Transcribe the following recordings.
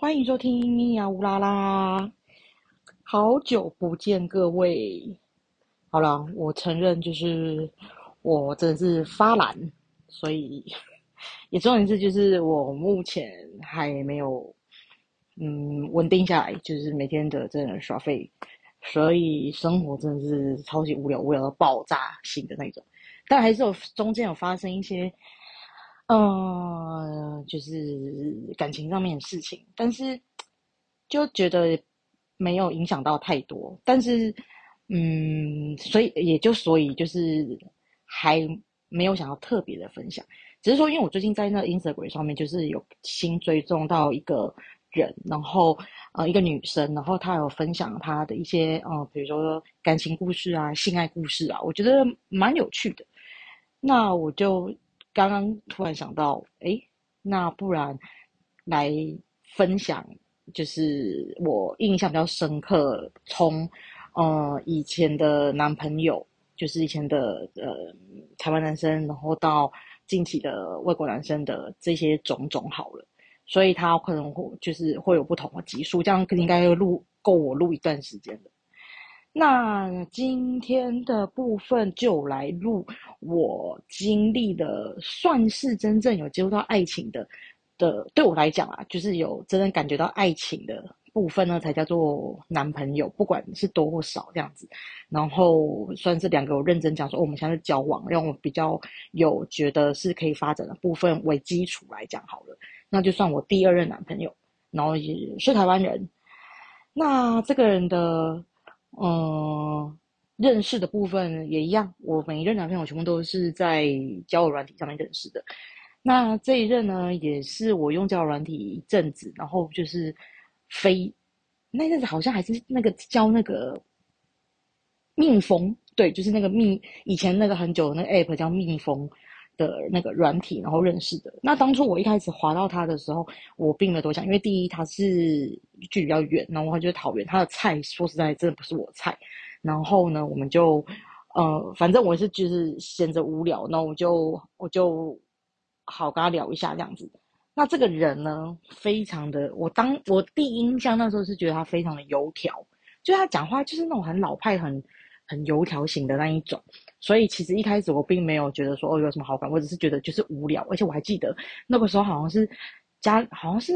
欢迎收听咪呀乌拉拉，好久不见各位。好了，我承认就是我真的是发懒，所以 也重要一次就是我目前还没有嗯稳定下来，就是每天的真的耍废，所以生活真的是超级无聊，无聊到爆炸性的那种。但还是有中间有发生一些。嗯，就是感情上面的事情，但是就觉得没有影响到太多。但是，嗯，所以也就所以就是还没有想要特别的分享，只是说，因为我最近在那 Instagram 上面就是有新追踪到一个人，然后呃一个女生，然后她有分享她的一些呃，比如说感情故事啊、性爱故事啊，我觉得蛮有趣的。那我就。刚刚突然想到，哎，那不然来分享，就是我印象比较深刻，从呃以前的男朋友，就是以前的呃台湾男生，然后到近期的外国男生的这些种种好了，所以他可能会就是会有不同的集数，这样应该会录够我录一段时间的。那今天的部分就来录我经历的，算是真正有接触到爱情的的，对我来讲啊，就是有真正感觉到爱情的部分呢，才叫做男朋友，不管是多或少这样子。然后算是两个有认真讲说，我们现在交往，让我比较有觉得是可以发展的部分为基础来讲好了。那就算我第二任男朋友，然后也是台湾人。那这个人的。嗯，认识的部分也一样。我每一任男朋友全部都是在交友软体上面认识的。那这一任呢，也是我用交友软体一阵子，然后就是飞那阵子好像还是那个教那个蜜蜂，对，就是那个蜜以前那个很久的那个 app 叫蜜蜂的那个软体，然后认识的。那当初我一开始滑到他的时候，我并没有多想，因为第一他是。距离比较远，然后他就是讨厌他的菜，说实在，真的不是我菜。然后呢，我们就，呃，反正我是就是闲着无聊，那我就我就好跟他聊一下这样子。那这个人呢，非常的，我当我第一印象那时候是觉得他非常的油条，就他讲话就是那种很老派、很很油条型的那一种。所以其实一开始我并没有觉得说哦有什么好感，我只是觉得就是无聊。而且我还记得那个时候好像是家好像是。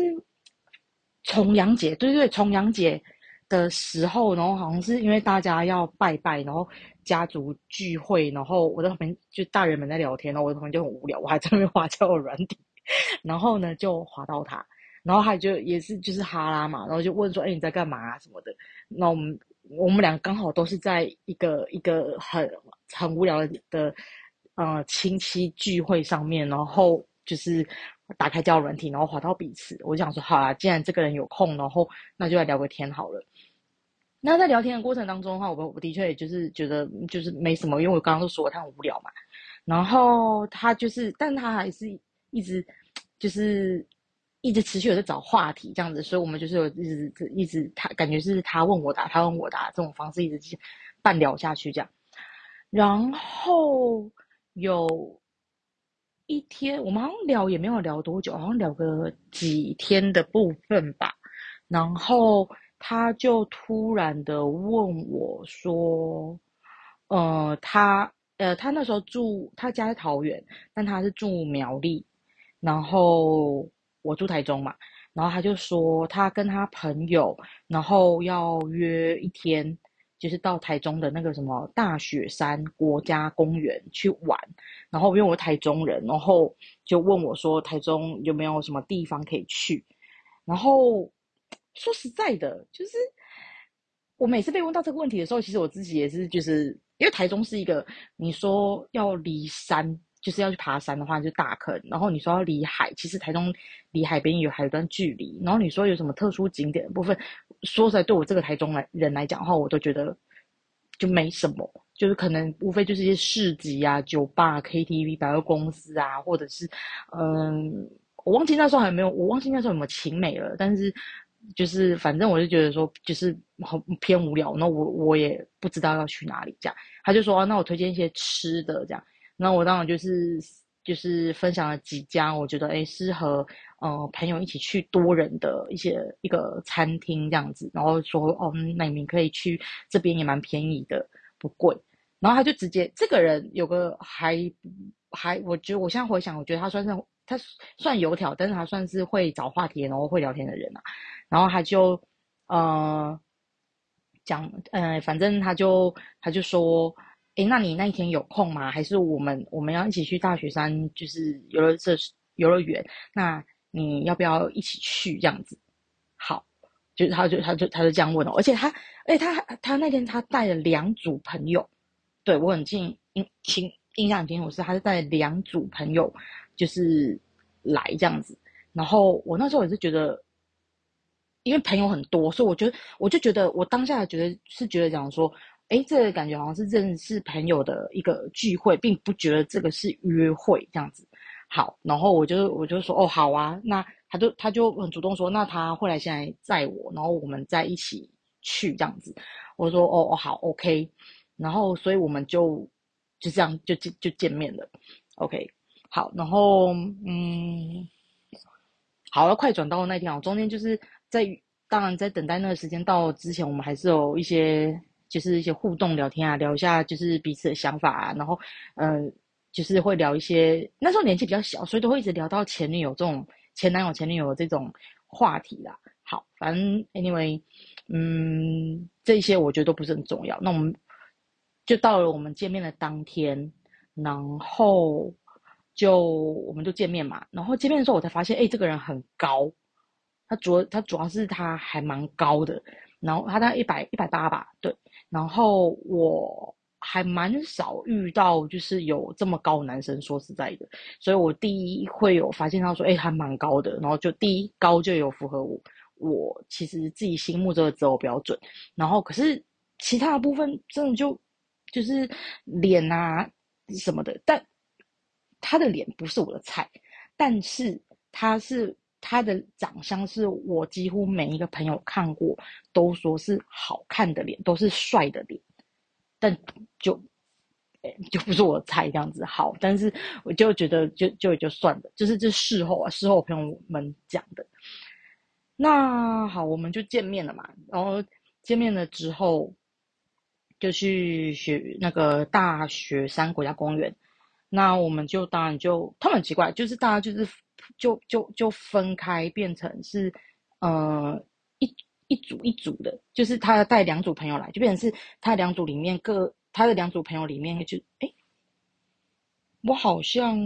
重阳节，对对，重阳节的时候，然后好像是因为大家要拜拜，然后家族聚会，然后我在旁边就大人们在聊天，然后我的旁边就很无聊，我还在那边滑交友软体，然后呢就滑到他，然后他就也是就是哈拉嘛，然后就问说，哎你在干嘛啊什么的，那我们我们俩刚好都是在一个一个很很无聊的呃亲戚聚会上面，然后就是。打开交友软体，然后滑到彼此，我就想说，好啦，既然这个人有空，然后那就来聊个天好了。那在聊天的过程当中的话，我我的确也就是觉得就是没什么，因为我刚刚都说他很无聊嘛。然后他就是，但他还是一直就是一直持续有在找话题这样子，所以我们就是有一直一直他感觉是他问我答，他问我答这种方式一直半聊下去这样。然后有。一天，我们好像聊也没有聊多久，好像聊个几天的部分吧。然后他就突然的问我说：“呃，他呃，他那时候住他家在桃园，但他是住苗栗，然后我住台中嘛。然后他就说他跟他朋友，然后要约一天。”就是到台中的那个什么大雪山国家公园去玩，然后因为我台中人，然后就问我说台中有没有什么地方可以去，然后说实在的，就是我每次被问到这个问题的时候，其实我自己也是，就是因为台中是一个你说要离山。就是要去爬山的话，就大坑。然后你说要离海，其实台中离海边有还有段距离。然后你说有什么特殊景点的部分，说实在，对我这个台中来人来讲的话，我都觉得就没什么。就是可能无非就是一些市集啊、酒吧、KTV、百货公司啊，或者是嗯，我忘记那时候还没有，我忘记那时候有没有晴美了。但是就是反正我就觉得说，就是很偏无聊。那我我也不知道要去哪里这样。他就说啊，那我推荐一些吃的这样。那我当然就是就是分享了几家我觉得诶适合呃朋友一起去多人的一些一个餐厅这样子，然后说哦，那你们可以去这边也蛮便宜的，不贵。然后他就直接这个人有个还还，我觉得我现在回想，我觉得他算是他算油条，但是他算是会找话题然后会聊天的人啊。然后他就呃讲呃，反正他就他就说。哎，那你那一天有空吗？还是我们我们要一起去大雪山，就是游乐设施游乐园？那你要不要一起去这样子？好，就是他就他就他就这样问了，而且他，哎，他他那天他带了两组朋友，对我很近印清印象很清楚是他是带两组朋友，就是来这样子。然后我那时候也是觉得，因为朋友很多，所以我觉得我就觉得我当下觉得是觉得讲说。哎，这个感觉好像是认识朋友的一个聚会，并不觉得这个是约会这样子。好，然后我就我就说哦，好啊，那他就他就很主动说，那他会来现在载我，然后我们再一起去这样子。我说哦哦好，OK。然后所以我们就就这样就就见面了。OK，好，然后嗯，好了，快转到那天啊，中间就是在当然在等待那个时间到之前，我们还是有一些。就是一些互动聊天啊，聊一下就是彼此的想法啊，然后，嗯，就是会聊一些那时候年纪比较小，所以都会一直聊到前女友这种前男友、前女友这种话题啦。好，反正 anyway，嗯，这些我觉得都不是很重要。那我们就到了我们见面的当天，然后就我们就见面嘛。然后见面的时候，我才发现，哎，这个人很高，他主他主要是他还蛮高的，然后他大概一百一百八吧，对。然后我还蛮少遇到，就是有这么高男生。说实在的，所以我第一会有发现他说，哎，还蛮高的。然后就第一高就有符合我，我其实自己心目中的择偶标准。然后可是其他的部分真的就就是脸啊什么的，但他的脸不是我的菜，但是他是。他的长相是我几乎每一个朋友看过都说是好看的脸，都是帅的脸，但就，就不是我的菜这样子。好，但是我就觉得就就也就算了，就是这事后啊，事后朋友们讲的。那好，我们就见面了嘛。然后见面了之后，就去学那个大雪山国家公园。那我们就当然就他们很奇怪，就是大家就是。就就就分开变成是，呃，一一组一组的，就是他带两组朋友来，就变成是他两组里面各他的两组朋友里面就哎，我好像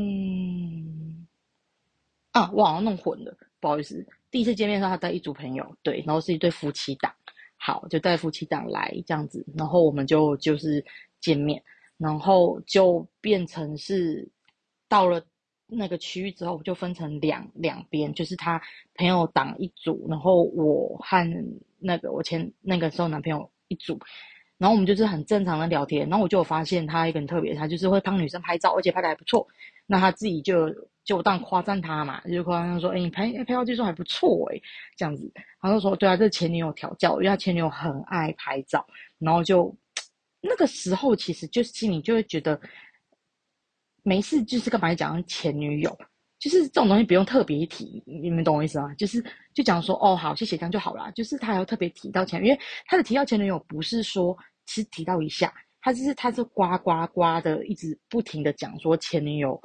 啊，我好像弄混了，不好意思。第一次见面的时候他带一组朋友，对，然后是一对夫妻档，好，就带夫妻档来这样子，然后我们就就是见面，然后就变成是到了。那个区域之后就分成两两边，就是他朋友党一组，然后我和那个我前那个时候男朋友一组，然后我们就是很正常的聊天，然后我就有发现他一个很特别，他就是会帮女生拍照，而且拍的还不错。那他自己就就当夸赞他嘛，就夸赞说：“哎，你拍拍照技术还不错哎。”这样子，他就说：“对啊，这前女友调教，因为他前女友很爱拍照。”然后就 那个时候其实就是心里就会觉得。没事，就是干嘛讲前女友，就是这种东西不用特别提，你们懂我意思吗？就是就讲说哦好，谢谢这样就好了。就是他还要特别提到前，因为他的提到前女友不是说其实提到一下，他就是他是呱呱呱的一直不停的讲说前女友，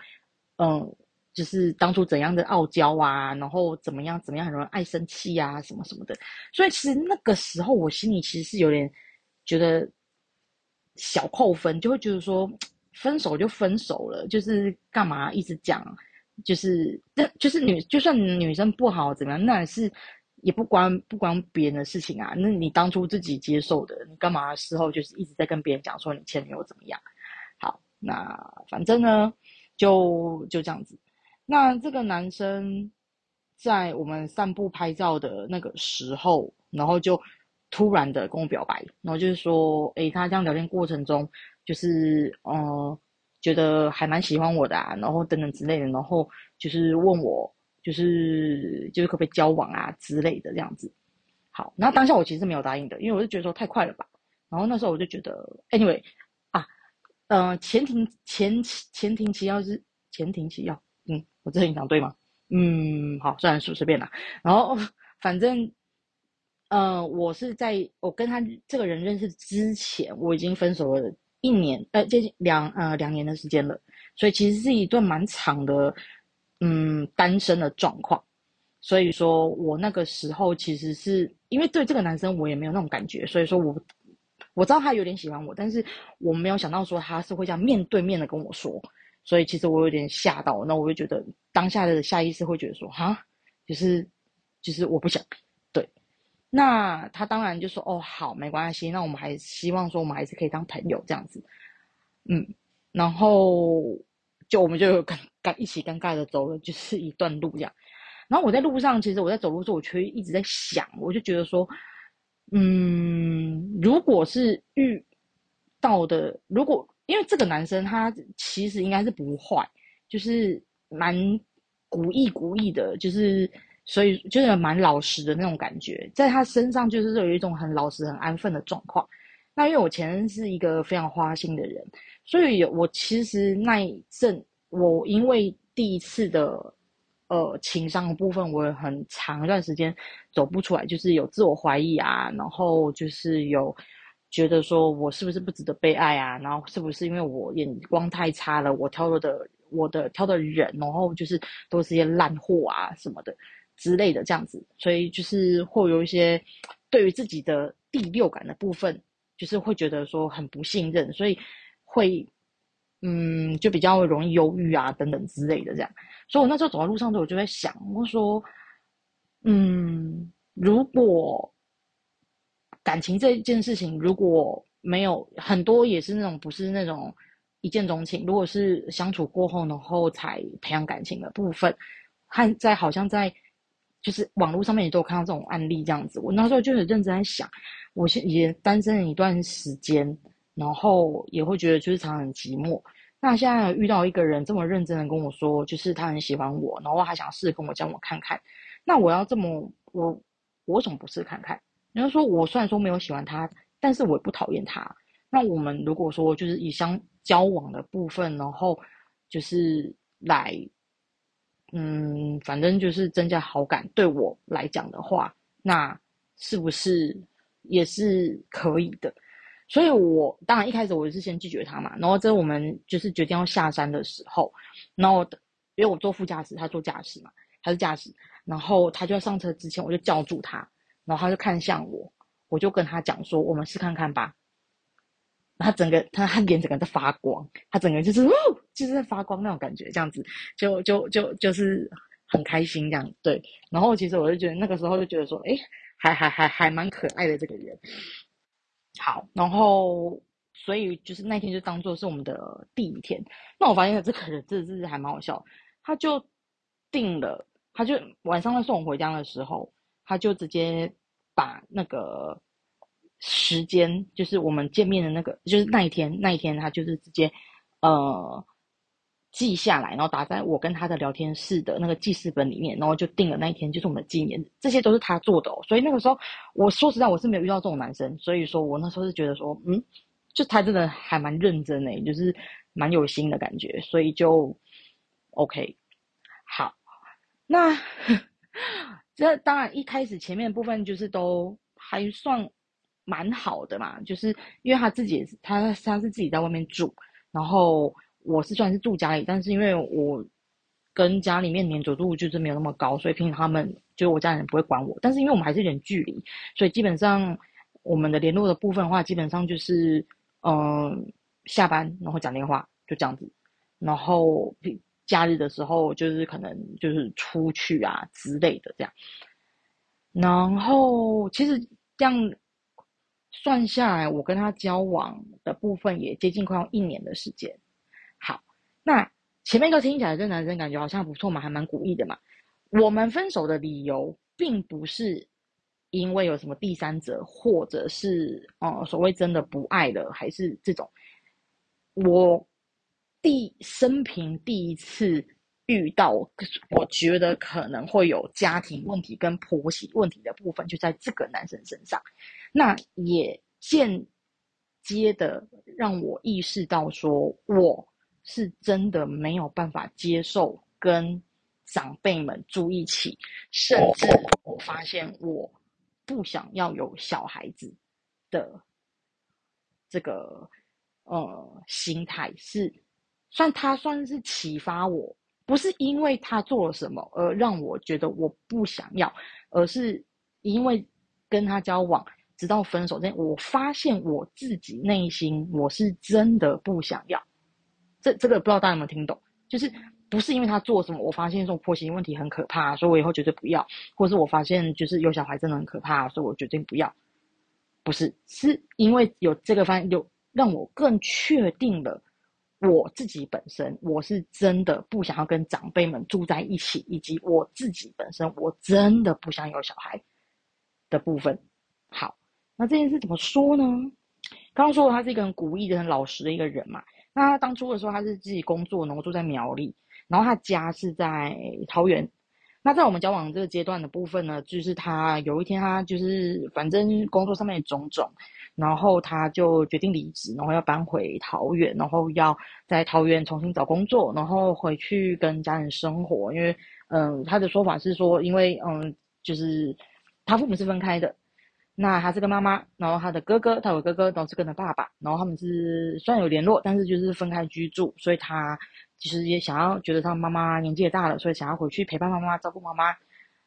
嗯，就是当初怎样的傲娇啊，然后怎么样怎么样很容易爱生气啊什么什么的。所以其实那个时候我心里其实是有点觉得小扣分，就会觉得说。分手就分手了，就是干嘛一直讲，就是这就是女，就算女生不好怎么样，那也是也不关不关别人的事情啊。那你当初自己接受的，你干嘛事后就是一直在跟别人讲说你前女友怎么样？好，那反正呢，就就这样子。那这个男生在我们散步拍照的那个时候，然后就突然的跟我表白，然后就是说，诶，他这样聊天过程中。就是嗯，觉得还蛮喜欢我的啊，然后等等之类的，然后就是问我，就是就是可不可以交往啊之类的这样子。好，那当下我其实是没有答应的，因为我就觉得说太快了吧。然后那时候我就觉得，anyway 啊，呃，前庭前前庭其要是前庭期要，嗯，我这里讲对吗？嗯，好，算数随便啦。然后反正，呃，我是在我跟他这个人认识之前，我已经分手了一年，呃，接近两呃两年的时间了，所以其实是一段蛮长的，嗯，单身的状况。所以说我那个时候其实是因为对这个男生我也没有那种感觉，所以说我我知道他有点喜欢我，但是我没有想到说他是会这样面对面的跟我说，所以其实我有点吓到，那我就觉得当下的下意识会觉得说哈，就是就是我不想，那他当然就说哦好没关系，那我们还希望说我们还是可以当朋友这样子，嗯，然后就我们就尴尴一起尴尬的走了就是一段路这样。然后我在路上，其实我在走路的时候，我却一直在想，我就觉得说，嗯，如果是遇到的，如果因为这个男生他其实应该是不坏，就是蛮古意古意的，就是所以就是蛮老实的那种感觉，在他身上就是有一种很老实、很安分的状况。那因为我前任是一个非常花心的人，所以我其实那一阵，我因为第一次的。呃，情商的部分，我很长一段时间走不出来，就是有自我怀疑啊，然后就是有觉得说我是不是不值得被爱啊，然后是不是因为我眼光太差了，我挑的我的挑的人，然后就是都是些烂货啊什么的之类的这样子，所以就是会有一些对于自己的第六感的部分，就是会觉得说很不信任，所以会嗯，就比较容易忧郁啊等等之类的这样。所以，我那时候走在路上的时候，我就在想，我说，嗯，如果感情这件事情如果没有很多，也是那种不是那种一见钟情，如果是相处过后，然后才培养感情的部分，看在好像在就是网络上面也都有看到这种案例这样子。我那时候就很认真在想，我现也单身一段时间，然后也会觉得就是常常很寂寞。那现在遇到一个人这么认真的跟我说，就是他很喜欢我，然后还想试跟我交往看看。那我要这么我我为什么不试看看？你就说我虽然说没有喜欢他，但是我也不讨厌他。那我们如果说就是以相交往的部分，然后就是来，嗯，反正就是增加好感，对我来讲的话，那是不是也是可以的？所以，我当然一开始我是先拒绝他嘛，然后这我们就是决定要下山的时候，然后因为我坐副驾驶，他坐驾驶嘛，他是驾驶，然后他就要上车之前，我就叫住他，然后他就看向我，我就跟他讲说，我们试看看吧。他整个他他脸整个在发光，他整个人就是哦，就是在发光那种感觉，这样子就就就就是很开心这样对。然后其实我就觉得那个时候就觉得说，哎，还还还还蛮可爱的这个人。好，然后所以就是那天就当做是我们的第一天。那我发现这个人真的是还蛮好笑，他就定了，他就晚上在送我回家的时候，他就直接把那个时间，就是我们见面的那个，就是那一天那一天，他就是直接呃。记下来，然后打在我跟他的聊天室的那个记事本里面，然后就定了那一天就是我们的纪念日，这些都是他做的哦。所以那个时候，我说实在我是没有遇到这种男生，所以说我那时候是觉得说，嗯，就他真的还蛮认真诶，就是蛮有心的感觉，所以就 OK。好，那 这当然一开始前面部分就是都还算蛮好的嘛，就是因为他自己他他是自己在外面住，然后。我是虽然是住家里，但是因为我跟家里面黏着度就是没有那么高，所以平时他们就我家人不会管我。但是因为我们还是有点距离，所以基本上我们的联络的部分的话，基本上就是嗯下班然后讲电话就这样子，然后假日的时候就是可能就是出去啊之类的这样。然后其实这样算下来，我跟他交往的部分也接近快要一年的时间。好那前面都听起来，这男生感觉好像不错嘛，还蛮古意的嘛。我们分手的理由，并不是因为有什么第三者，或者是呃所谓真的不爱了，还是这种。我第生平第一次遇到，我觉得可能会有家庭问题跟婆媳问题的部分，就在这个男生身上。那也间接的让我意识到，说我。是真的没有办法接受跟长辈们住一起，甚至我发现我不想要有小孩子的这个呃心态是，算他算是启发我，不是因为他做了什么而让我觉得我不想要，而是因为跟他交往。直到分手，这我发现我自己内心我是真的不想要。这这个不知道大家有没有听懂？就是不是因为他做什么，我发现这种婆媳问题很可怕，所以我以后绝对不要；或者是我发现就是有小孩真的很可怕，所以我决定不要。不是，是因为有这个方有让我更确定了我自己本身，我是真的不想要跟长辈们住在一起，以及我自己本身我真的不想有小孩的部分。好。那这件事怎么说呢？刚刚说他是一个很古意的、很老实的一个人嘛。那他当初的时候，他是自己工作，然后住在苗栗，然后他家是在桃园。那在我们交往这个阶段的部分呢，就是他有一天他就是反正工作上面种种，然后他就决定离职，然后要搬回桃园，然后要在桃园重新找工作，然后回去跟家人生活。因为嗯，他的说法是说，因为嗯，就是他父母是分开的。那他是个妈妈，然后他的哥哥，他有哥哥，然后是跟他爸爸，然后他们是虽然有联络，但是就是分开居住，所以他其实也想要觉得他妈妈年纪也大了，所以想要回去陪伴妈妈，照顾妈妈。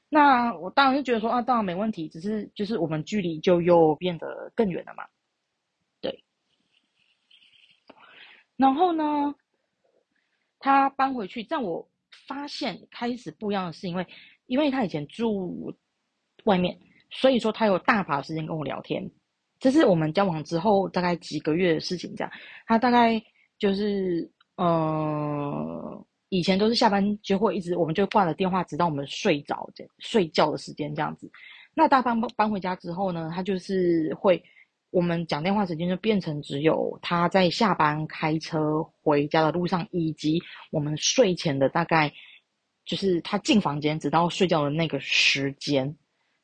那我当然是觉得说啊，当然没问题，只是就是我们距离就又变得更远了嘛。对。然后呢，他搬回去，在我发现开始不一样的是，因为因为他以前住外面。所以说他有大把时间跟我聊天，这是我们交往之后大概几个月的事情。这样，他大概就是呃，以前都是下班就会一直，我们就挂了电话，直到我们睡着睡觉的时间这样子。那大搬搬回家之后呢，他就是会我们讲电话时间就变成只有他在下班开车回家的路上，以及我们睡前的大概就是他进房间直到睡觉的那个时间。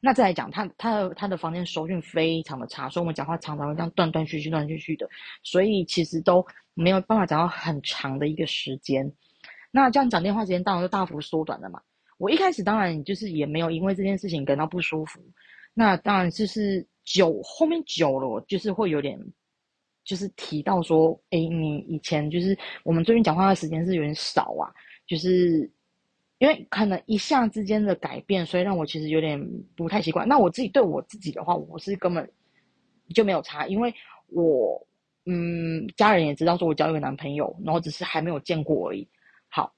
那再来讲，他他的他的房间收讯非常的差，所以我们讲话常常会这样断断续续、断断续续的，所以其实都没有办法讲到很长的一个时间。那这样讲电话时间当然就大幅缩短了嘛。我一开始当然就是也没有因为这件事情感到不舒服，那当然就是久后面久了，就是会有点就是提到说，哎，你以前就是我们最近讲话的时间是有点少啊，就是。因为可能一下之间的改变，所以让我其实有点不太习惯。那我自己对我自己的话，我是根本就没有差，因为我嗯，家人也知道说我交一个男朋友，然后只是还没有见过而已。好，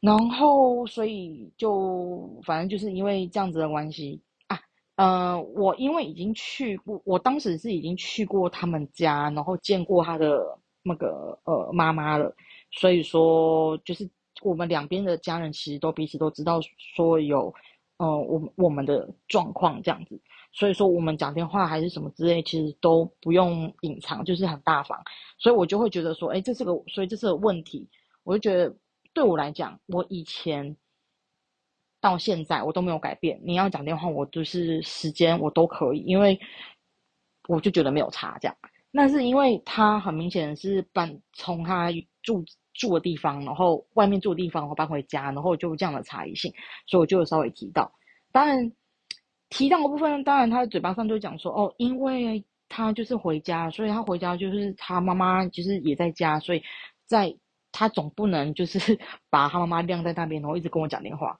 然后所以就反正就是因为这样子的关系啊，呃，我因为已经去过，我当时是已经去过他们家，然后见过他的那个呃妈妈了，所以说就是。我们两边的家人其实都彼此都知道，说有，呃，我我们的状况这样子，所以说我们讲电话还是什么之类，其实都不用隐藏，就是很大方，所以我就会觉得说，哎，这是个，所以这是个问题，我就觉得对我来讲，我以前到现在我都没有改变，你要讲电话，我就是时间我都可以，因为我就觉得没有差这样，那是因为他很明显是搬从他住。住的地方，然后外面住的地方，然后搬回家，然后就这样的差异性，所以我就稍微提到。当然，提到的部分，当然他的嘴巴上就讲说，哦，因为他就是回家，所以他回家就是他妈妈其实也在家，所以在他总不能就是 把他妈妈晾在那边，然后一直跟我讲电话。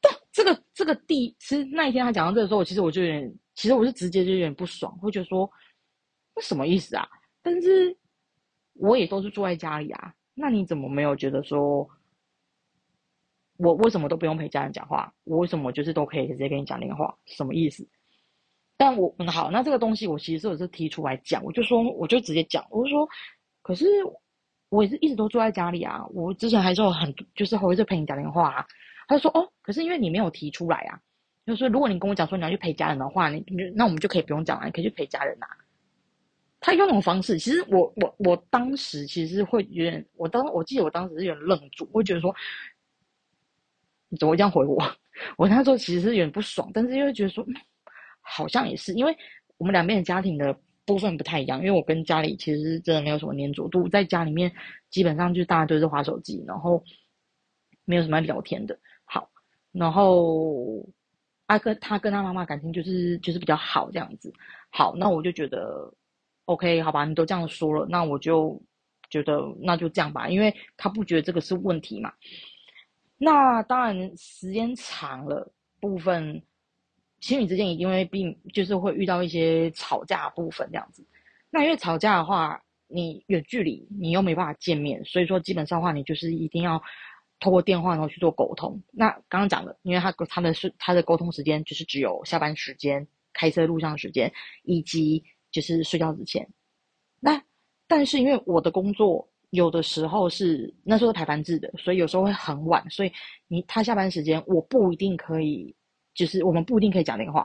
但这个这个地，其实那一天他讲到这个时候，其实我就有点，其实我是直接就有点不爽，会觉得说，那什么意思啊？但是我也都是住在家里啊。那你怎么没有觉得说，我为什么都不用陪家人讲话？我为什么就是都可以直接跟你讲电话？什么意思？但我嗯好，那这个东西我其实我是提出来讲，我就说我就直接讲，我就说，可是我也是一直都住在家里啊，我之前还是有很就是会是陪你讲电话啊。他就说哦，可是因为你没有提出来啊，就是说如果你跟我讲说你要去陪家人的话，你那我们就可以不用讲了，你可以去陪家人啊。他用那种方式，其实我我我当时其实会有点，我当我记得我当时是有点愣住，我觉得说，你怎么会这样回我？我那时候其实是有点不爽，但是又觉得说，好像也是，因为我们两边的家庭的部分不太一样，因为我跟家里其实真的没有什么粘着度，在家里面基本上就大家都是滑手机，然后没有什么聊天的。好，然后阿哥他跟他妈妈感情就是就是比较好这样子。好，那我就觉得 OK，好吧，你都这样说了，那我就觉得那就这样吧，因为他不觉得这个是问题嘛。那当然时间长了，部分。情侣之间一定会并就是会遇到一些吵架部分这样子，那因为吵架的话，你远距离你又没办法见面，所以说基本上话你就是一定要透过电话然后去做沟通。那刚刚讲了，因为他他的是他的沟通时间就是只有下班时间、开车路上时间以及就是睡觉之前。那但是因为我的工作有的时候是那时候排班制的，所以有时候会很晚，所以你他下班时间我不一定可以。就是我们不一定可以讲电话，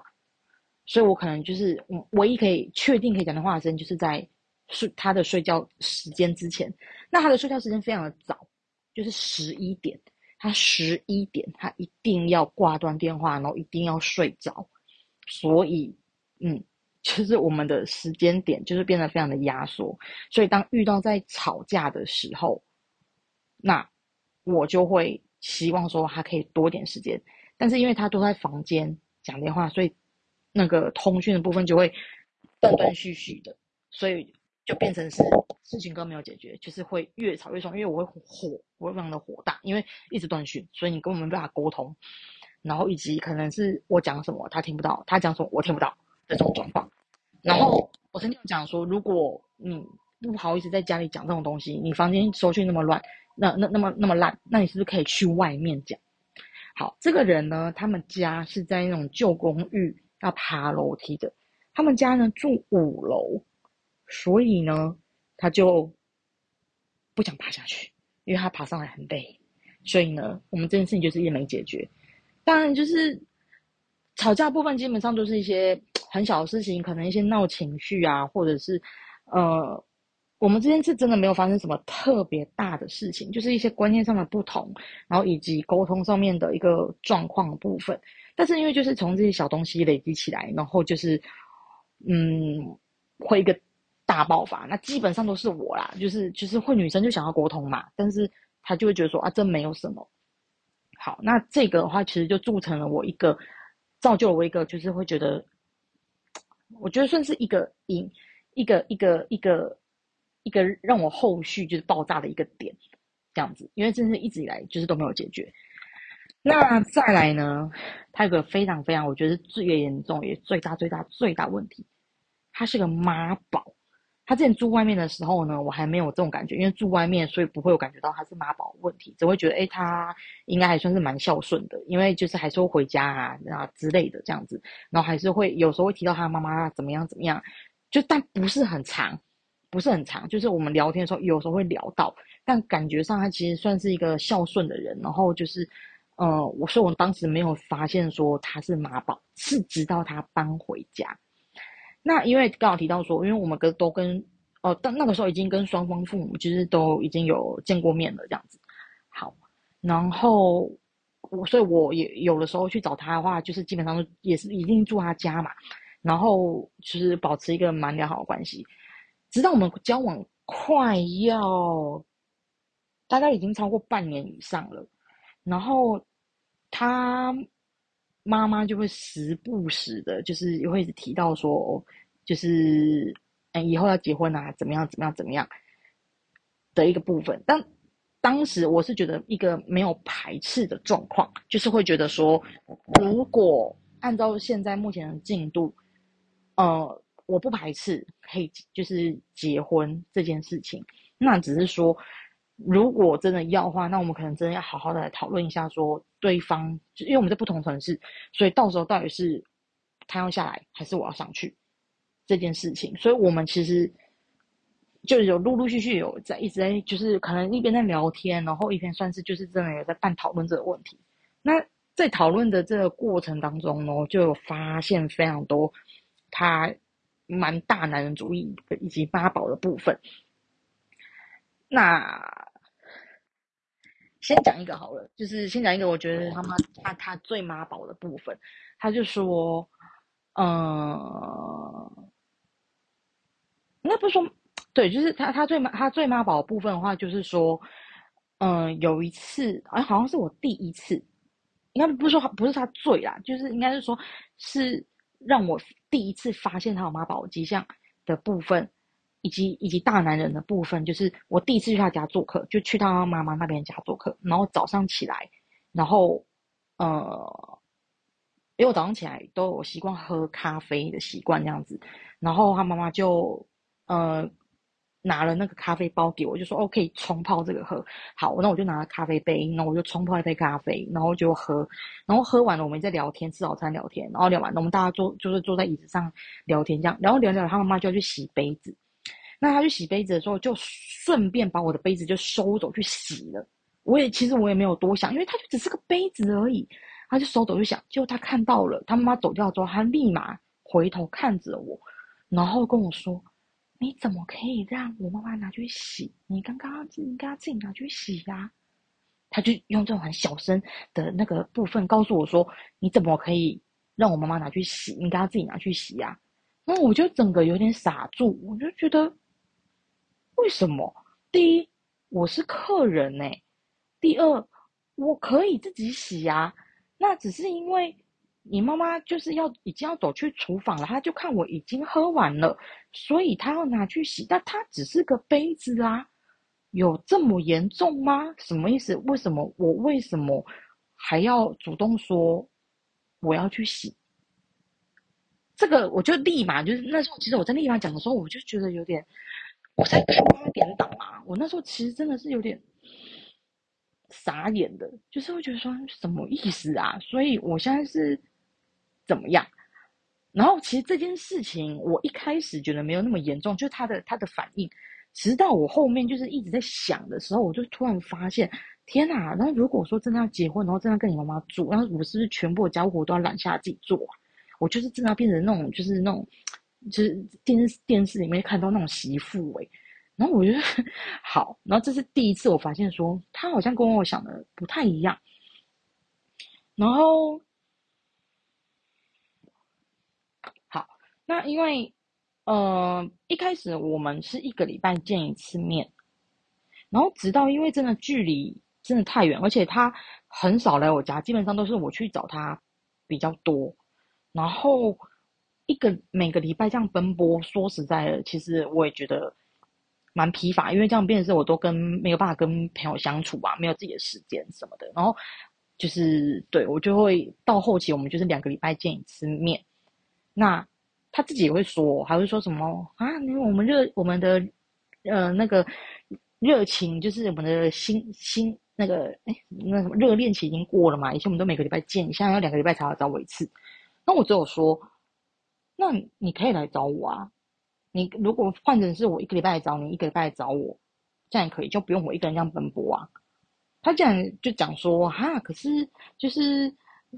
所以我可能就是唯一可以确定可以讲电话的时间，就是在睡他的睡觉时间之前。那他的睡觉时间非常的早，就是十一点，他十一点他一定要挂断电话，然后一定要睡着。所以，嗯，就是我们的时间点就是变得非常的压缩。所以当遇到在吵架的时候，那我就会希望说他可以多点时间。但是因为他都在房间讲电话，所以那个通讯的部分就会断断续续的，所以就变成是事情根本没有解决，就是会越吵越凶。因为我会火，我会非常的火大，因为一直断讯，所以你根本没办法沟通。然后以及可能是我讲什么他听不到，他讲什么我听不到这种状况。然后我曾经讲说，如果你不好意思在家里讲这种东西，你房间收讯那么乱，那那那么那么烂，那你是不是可以去外面讲？好，这个人呢，他们家是在那种旧公寓，要爬楼梯的。他们家呢住五楼，所以呢，他就不想爬下去，因为他爬上来很累。所以呢，我们这件事情就是也没解决。当然，就是吵架部分基本上都是一些很小的事情，可能一些闹情绪啊，或者是呃。我们之间是真的没有发生什么特别大的事情，就是一些观念上的不同，然后以及沟通上面的一个状况部分。但是因为就是从这些小东西累积起来，然后就是嗯，会一个大爆发。那基本上都是我啦，就是就是会女生就想要沟通嘛，但是她就会觉得说啊，这没有什么。好，那这个的话其实就铸成了我一个，造就了我一个，就是会觉得，我觉得算是一个引，一个一个一个。一个让我后续就是爆炸的一个点，这样子，因为真是一直以来就是都没有解决。那再来呢，他有个非常非常，我觉得最严重也最大最大最大问题，他是个妈宝。他之前住外面的时候呢，我还没有这种感觉，因为住外面，所以不会有感觉到他是妈宝问题，只会觉得哎，他应该还算是蛮孝顺的，因为就是还是会回家啊啊之类的这样子，然后还是会有时候会提到他妈妈怎么样怎么样，就但不是很长。不是很长，就是我们聊天的时候，有时候会聊到，但感觉上他其实算是一个孝顺的人。然后就是，呃，我说我当时没有发现说他是妈宝，是直到他搬回家。那因为刚好提到说，因为我们跟都跟，哦，但那个时候已经跟双方父母其实都已经有见过面了，这样子。好，然后我所以我也有的时候去找他的话，就是基本上也是一定住他家嘛，然后就是保持一个蛮良好的关系。直到我们交往快要大概已经超过半年以上了，然后他妈妈就会时不时的，就是会提到说，就是哎以后要结婚啊，怎么样怎么样怎么样的一个部分。但当时我是觉得一个没有排斥的状况，就是会觉得说，如果按照现在目前的进度，呃。我不排斥可以就是结婚这件事情，那只是说，如果真的要的话，那我们可能真的要好好的来讨论一下，说对方，就因为我们在不同城市，所以到时候到底是他要下来还是我要上去这件事情，所以我们其实就有陆陆续续有在一直在就是可能一边在聊天，然后一边算是就是真的有在办讨论这个问题。那在讨论的这个过程当中呢，就有发现非常多他。蛮大男人主义以及妈宝的部分，那先讲一个好了，就是先讲一个，我觉得他妈他他最妈宝的部分，他就说，嗯，应该不是说，对，就是他他最妈他最妈宝的部分的话，就是说，嗯，有一次，哎，好像是我第一次，应该不是说不是他醉啦，就是应该是说，是让我第一次发现他有妈宝迹象的部分，以及以及大男人的部分，就是我第一次去他家做客，就去他妈妈那边家做客，然后早上起来，然后，呃。因为我早上起来都有习惯喝咖啡的习惯这样子，然后他妈妈就呃拿了那个咖啡包给我，就说哦可以冲泡这个喝。好，那我就拿了咖啡杯，那我就冲泡一杯咖啡，然后就喝，然后喝完了我们在聊天吃早餐聊天，然后聊完了我们大家坐就是坐在椅子上聊天这样，然后聊聊他妈妈就要去洗杯子，那他去洗杯子的时候就顺便把我的杯子就收走去洗了。我也其实我也没有多想，因为他就只是个杯子而已。他就收走就想，结果他看到了他妈妈走掉之后，他立马回头看着我，然后跟我说：“你怎么可以让我妈妈拿去洗？你刚刚应该自己拿去洗呀。”他就用这种很小声的那个部分告诉我说：“你怎么可以让我妈妈拿去洗？你应该自己拿去洗呀。”那我就整个有点傻住，我就觉得为什么？第一，我是客人呢；第二，我可以自己洗呀。那只是因为你妈妈就是要已经要走去厨房了，她就看我已经喝完了，所以她要拿去洗。但她只是个杯子啊，有这么严重吗？什么意思？为什么我为什么还要主动说我要去洗？这个我就立马就是那时候，其实我在立马讲的时候，我就觉得有点我在看八点档啊。我那时候其实真的是有点。傻眼的，就是会觉得说什么意思啊？所以我现在是怎么样？然后其实这件事情，我一开始觉得没有那么严重，就是他的他的反应，直到我后面就是一直在想的时候，我就突然发现，天哪！那如果说真的要结婚，然后真的跟你妈妈住，然后我是不是全部的家务活都要揽下自己做？我就是真的要变成那种，就是那种，就是电视电视里面看到那种媳妇哎。然后我觉得 好，然后这是第一次我发现说他好像跟我想的不太一样。然后好，那因为呃一开始我们是一个礼拜见一次面，然后直到因为真的距离真的太远，而且他很少来我家，基本上都是我去找他比较多。然后一个每个礼拜这样奔波，说实在的，其实我也觉得。蛮疲乏，因为这样变成是我都跟没有办法跟朋友相处啊，没有自己的时间什么的。然后就是对我就会到后期，我们就是两个礼拜见一次面。那他自己也会说，还会说什么啊？因为我们热我们的呃那个热情，就是我们的心心那个哎那什么热恋期已经过了嘛？以前我们都每个礼拜见，现在要两个礼拜才要找我一次。那我只有说，那你可以来找我啊。你如果换成是我一个礼拜来找你，一个礼拜来找我，这样也可以，就不用我一个人这样奔波啊。他这样就讲说，哈，可是就是，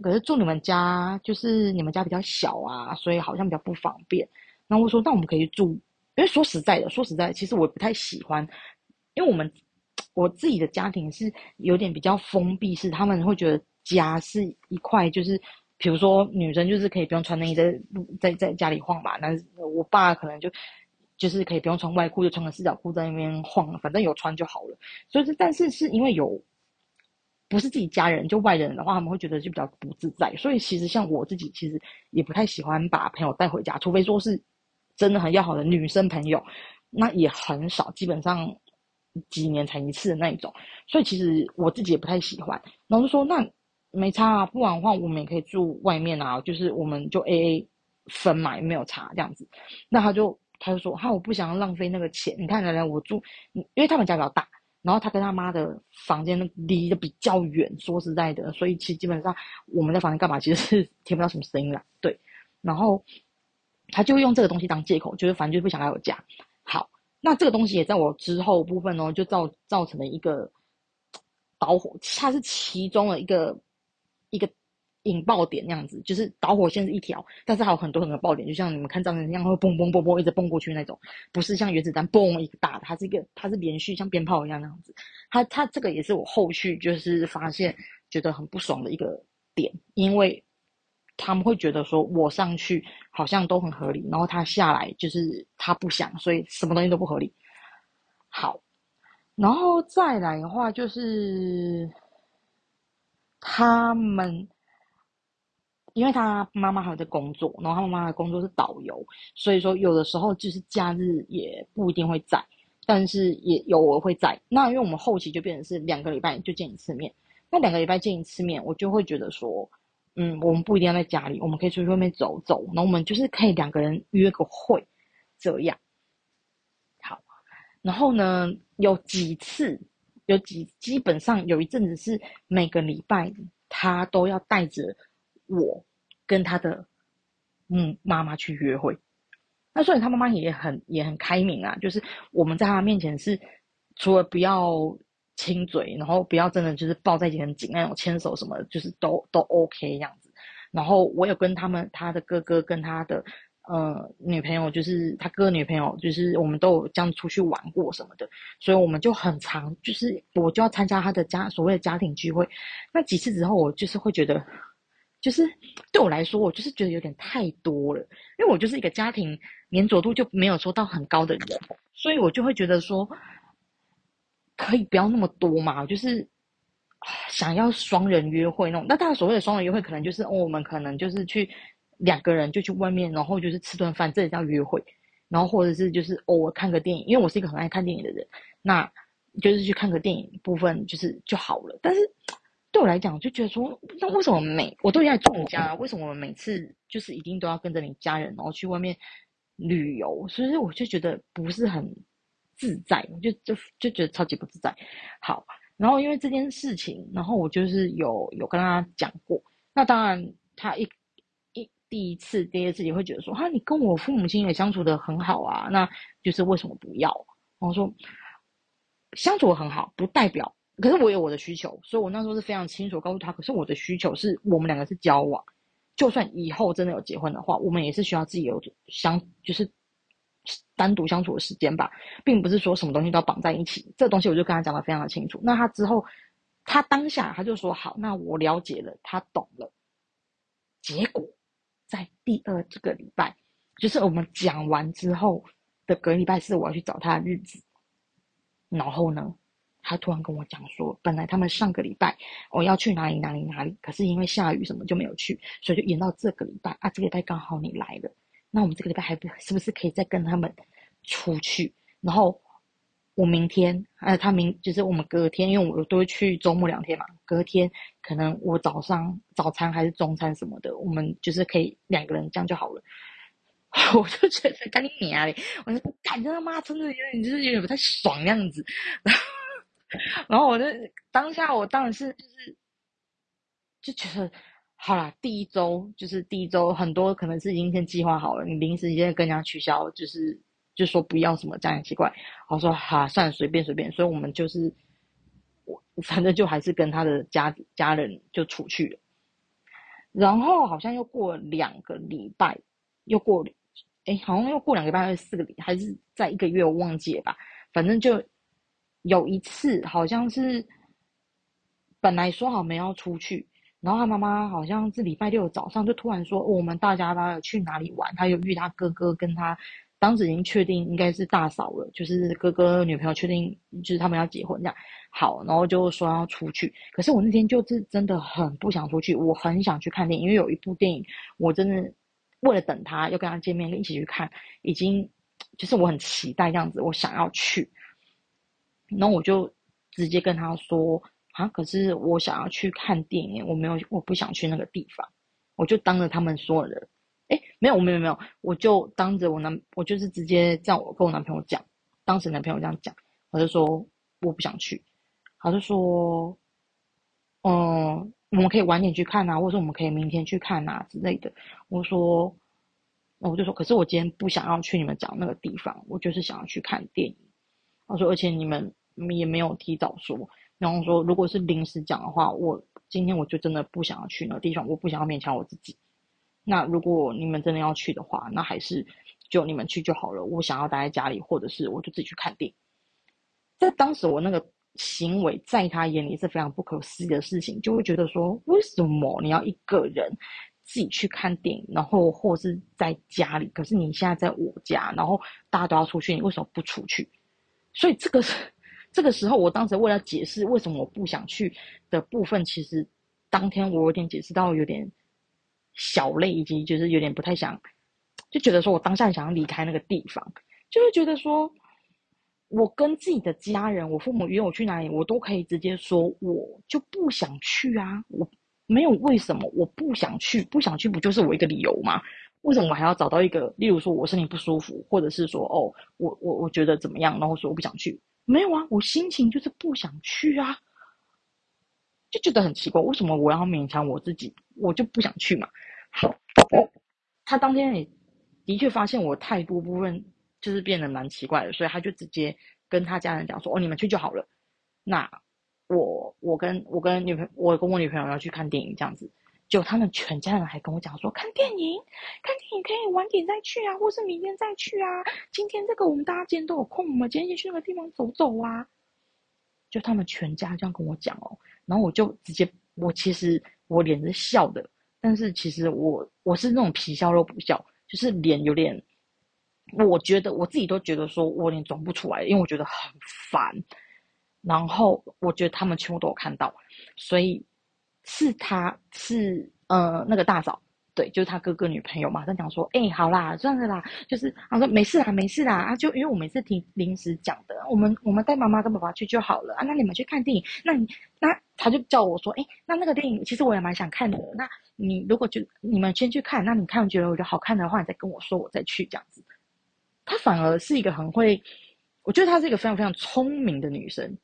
可是住你们家，就是你们家比较小啊，所以好像比较不方便。那我说，那我们可以住，因为说实在的，说实在，其实我不太喜欢，因为我们我自己的家庭是有点比较封闭，是他们会觉得家是一块就是。比如说，女生就是可以不用穿内衣在在在家里晃吧，那我爸可能就就是可以不用穿外裤，就穿个四角裤在那边晃，反正有穿就好了。所以，但是是因为有不是自己家人，就外人的话，他们会觉得就比较不自在。所以，其实像我自己，其实也不太喜欢把朋友带回家，除非说是真的很要好的女生朋友，那也很少，基本上几年才一次的那一种。所以，其实我自己也不太喜欢。然后就说那。没差啊，不然的话我们也可以住外面啊，就是我们就 A A 分嘛，也没有差这样子。那他就他就说，哈，我不想要浪费那个钱。你看，来来我住，因为他们家比较大，然后他跟他妈的房间离得比较远。说实在的，所以其实基本上我们在房间干嘛，其实是 听不到什么声音啦。对，然后他就用这个东西当借口，就是反正就是不想来我家。好，那这个东西也在我之后部分呢，就造造成了一个导火，它是其中的一个。一个引爆点那样子，就是导火线是一条，但是还有很多很多爆点，就像你们看战争一样，会嘣嘣嘣嘣一直蹦过去那种，不是像原子弹嘣一个大的，它是一个它是连续像鞭炮一样那样子。它它这个也是我后续就是发现觉得很不爽的一个点，因为他们会觉得说我上去好像都很合理，然后他下来就是他不想，所以什么东西都不合理。好，然后再来的话就是他们。因为他妈妈还有在工作，然后他妈妈的工作是导游，所以说有的时候就是假日也不一定会在，但是也有我会在。那因为我们后期就变成是两个礼拜就见一次面，那两个礼拜见一次面，我就会觉得说，嗯，我们不一定要在家里，我们可以出去外面走走，然后我们就是可以两个人约个会，这样。好，然后呢，有几次，有几基本上有一阵子是每个礼拜他都要带着。我跟他的嗯妈妈去约会，那所以他妈妈也很也很开明啊，就是我们在他面前是除了不要亲嘴，然后不要真的就是抱在一起很紧那种牵手什么，就是都都 OK 样子。然后我有跟他们他的哥哥跟他的呃女朋友，就是他哥女朋友，就是我们都有这样出去玩过什么的，所以我们就很常就是我就要参加他的家所谓的家庭聚会，那几次之后我就是会觉得。就是对我来说，我就是觉得有点太多了，因为我就是一个家庭粘着度就没有说到很高的人，所以我就会觉得说，可以不要那么多嘛，就是想要双人约会那种。那当然所谓的双人约会，可能就是我们可能就是去两个人就去外面，然后就是吃顿饭，这也叫约会。然后或者是就是偶尔看个电影，因为我是一个很爱看电影的人，那就是去看个电影部分就是就好了。但是。对我来讲，就觉得说，那为什么每我都要住你家？为什么我每次就是一定都要跟着你家人，然后去外面旅游？所以我就觉得不是很自在，就就就觉得超级不自在。好，然后因为这件事情，然后我就是有有跟他讲过。那当然，他一第一次、第二次也会觉得说，哈，你跟我父母亲也相处的很好啊，那就是为什么不要？然后说相处很好，不代表。可是我有我的需求，所以我那时候是非常清楚告诉他。可是我的需求是我们两个是交往，就算以后真的有结婚的话，我们也是需要自己有相，就是单独相处的时间吧，并不是说什么东西都要绑在一起。这东西我就跟他讲的非常的清楚。那他之后，他当下他就说好，那我了解了，他懂了。结果在第二这个礼拜，就是我们讲完之后的隔礼拜四，我要去找他的日子，然后呢？他突然跟我讲说，本来他们上个礼拜我要去哪里哪里哪里，可是因为下雨什么就没有去，所以就延到这个礼拜啊。这个礼拜刚好你来了，那我们这个礼拜还不是不是可以再跟他们出去？然后我明天，呃，他明就是我们隔天，因为我都会去周末两天嘛，隔天可能我早上早餐还是中餐什么的，我们就是可以两个人这样就好了。我就觉得赶紧撵嘞，我说感觉他妈真的有点就是有点不太爽那样子。然后我就当下，我当然是就是就觉得好啦，第一周就是第一周，很多可能是已经先计划好了，你临时直接跟人家取消，就是就说不要什么这样奇怪。我说好，算了，随便随便。所以我们就是我反正就还是跟他的家家人就出去了。然后好像又过两个礼拜，又过哎，好像又过两个礼拜还是四个礼，还是在一个月，我忘记了吧？反正就。有一次，好像是本来说好没要出去，然后他妈妈好像是礼拜六早上就突然说，我们大家要去哪里玩？他有遇他哥哥跟他，当时已经确定应该是大嫂了，就是哥哥女朋友确定就是他们要结婚这样。好，然后就说要出去，可是我那天就是真的很不想出去，我很想去看电影，因为有一部电影我真的为了等他要跟他见面一起去看，已经就是我很期待这样子，我想要去。然后我就直接跟他说啊，可是我想要去看电影，我没有，我不想去那个地方。我就当着他们所有人，哎，没有，没有，没有，我就当着我男，我就是直接这样，我跟我男朋友讲，当时男朋友这样讲，我就说我不想去，他就说，嗯，我们可以晚点去看啊，或者说我们可以明天去看啊之类的。我说，我就说，可是我今天不想要去你们讲那个地方，我就是想要去看电影。他说，而且你们。也没有提早说，然后说如果是临时讲的话，我今天我就真的不想要去那个地方，我不想要勉强我自己。那如果你们真的要去的话，那还是就你们去就好了。我想要待在家里，或者是我就自己去看电影。在当时我那个行为，在他眼里是非常不可思议的事情，就会觉得说，为什么你要一个人自己去看电影，然后或是在家里，可是你现在在我家，然后大家都要出去，你为什么不出去？所以这个是这个时候，我当时为了解释为什么我不想去的部分，其实当天我有点解释到有点小累，以及就是有点不太想，就觉得说我当下想要离开那个地方，就会觉得说。我跟自己的家人，我父母约我去哪里，我都可以直接说，我就不想去啊！我没有为什么我不想去，不想去不就是我一个理由吗？为什么我还要找到一个，例如说我身体不舒服，或者是说哦，我我我觉得怎么样，然后说我不想去？没有啊，我心情就是不想去啊，就觉得很奇怪，为什么我要勉强我自己？我就不想去嘛。好，他当天也的确发现我态度部分。就是变得蛮奇怪的，所以他就直接跟他家人讲说：“哦，你们去就好了。那我我跟我跟女朋友，我跟我女朋友要去看电影，这样子。就他们全家人还跟我讲说，看电影，看电影可以晚点再去啊，或是明天再去啊。今天这个我们大家今天都有空，我们今天先去那个地方走走啊。就他们全家这样跟我讲哦，然后我就直接，我其实我脸是笑的，但是其实我我是那种皮笑肉不笑，就是脸有点。我觉得我自己都觉得说，我有点装不出来，因为我觉得很烦。然后我觉得他们全部都有看到，所以是他是呃那个大嫂，对，就是他哥哥女朋友嘛，他讲说，哎，好啦，算了啦，就是他说没事啦，没事啦。啊，就因为我每次听临时讲的，我们我们带妈妈跟爸爸去就好了。啊，那你们去看电影，那你那他就叫我说，哎，那那个电影其实我也蛮想看的，那你如果就你们先去看，那你看觉得我觉得好看的话，你再跟我说，我再去这样子。她反而是一个很会，我觉得她是一个非常非常聪明的女生，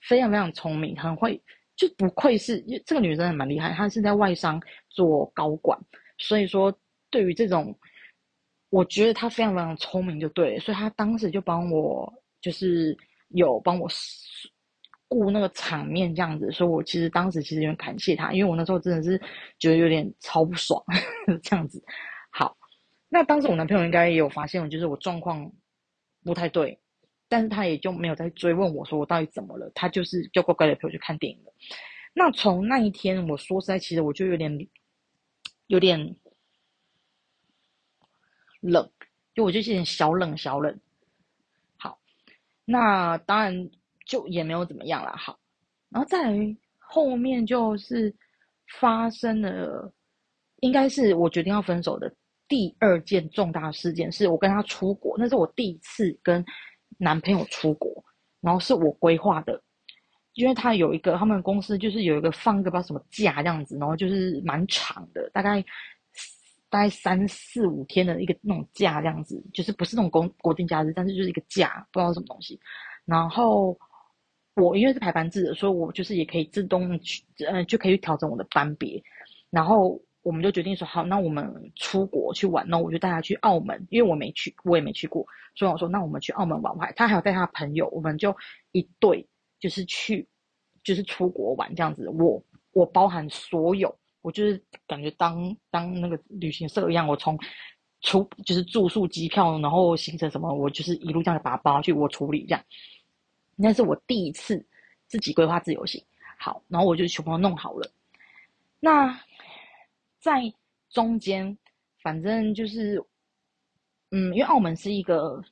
非常非常聪明，很会，就不愧是这个女生也蛮厉害。她是在外商做高管，所以说对于这种，我觉得她非常非常聪明，就对。所以她当时就帮我，就是有帮我顾那个场面这样子。所以我其实当时其实有点感谢她，因为我那时候真的是觉得有点超不爽 这样子。好。那当时我男朋友应该也有发现，就是我状况不太对，但是他也就没有再追问我说我到底怎么了，他就是就乖乖的陪我去看电影了。那从那一天，我说实在，其实我就有点有点冷，就我就有点小冷小冷。好，那当然就也没有怎么样了。好，然后再来后面就是发生了，应该是我决定要分手的。第二件重大事件是我跟他出国，那是我第一次跟男朋友出国，然后是我规划的，因为他有一个他们公司就是有一个放一个不知道什么假这样子，然后就是蛮长的，大概大概三四五天的一个那种假这样子，就是不是那种公国定假日，但是就是一个假，不知道什么东西。然后我因为是排班制的，所以我就是也可以自动去，呃，就可以调整我的班别，然后。我们就决定说好，那我们出国去玩，那我就带他去澳门，因为我没去，我也没去过，所以我说那我们去澳门玩玩。他还有带他朋友，我们就一对就是去，就是出国玩这样子。我我包含所有，我就是感觉当当那个旅行社一样，我从出就是住宿、机票，然后行程什么，我就是一路这样把它包去我处理这样。那是我第一次自己规划自由行，好，然后我就全部弄好了，那。在中间，反正就是，嗯，因为澳门是一个，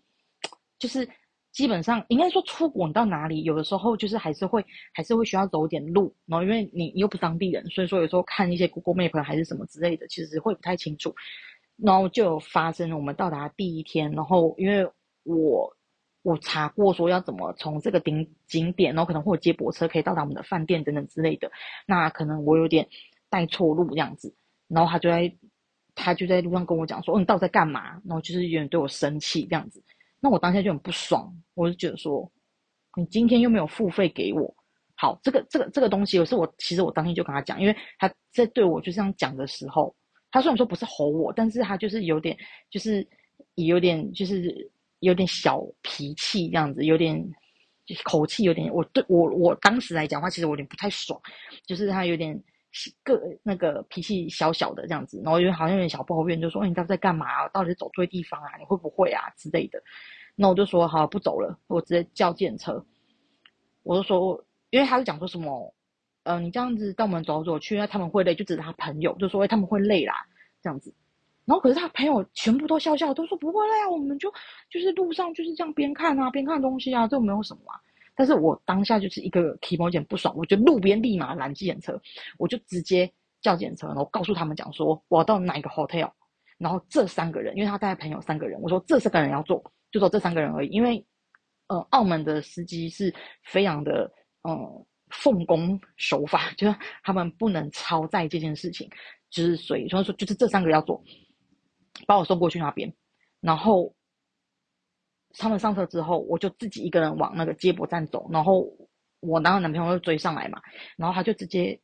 就是基本上应该说出国你到哪里，有的时候就是还是会还是会需要走点路，然后因为你又不当地人，所以说有时候看一些 Google Map 还是什么之类的，其实会不太清楚。然后就有发生我们到达第一天，然后因为我我查过说要怎么从这个景景点，然后可能会有接驳车可以到达我们的饭店等等之类的，那可能我有点带错路这样子。然后他就在，他就在路上跟我讲说：“哦，你到底在干嘛？”然后就是有点对我生气这样子。那我当下就很不爽，我就觉得说：“你今天又没有付费给我，好，这个这个这个东西，我是我其实我当天就跟他讲，因为他在对我就这样讲的时候，他虽然说不是吼我，但是他就是有点就是有点就是有点小脾气这样子，有点口气有点，我对我我当时来讲话，其实我有点不太爽，就是他有点。”个那个脾气小小的这样子，然后就好像有点小抱怨，就说：“你到底在干嘛？到底是走错地方啊？你会不会啊之类的？”那我就说：“好，不走了，我直接叫电车。”我就说，因为他是讲说什么，呃，你这样子带我们走走去，那他们会累，就只是他朋友，就说他们会累啦，这样子。然后可是他朋友全部都笑笑，都说不会累啊，我们就就是路上就是这样边看啊边看东西啊，这没有什么啊。但是我当下就是一个提毛点不爽，我就路边立马拦计程车，我就直接叫计程车，然后告诉他们讲说我要到哪一个 hotel，然后这三个人，因为他带朋友三个人，我说这三个人要坐，就说这三个人而已，因为呃澳门的司机是非常的呃奉公守法，就是他们不能超载这件事情，就是所以所以说就是这三个要做。把我送过去那边，然后他们上车之后，我就自己一个人往那个接驳站走，然后我那个男朋友就追上来嘛，然后他就直接，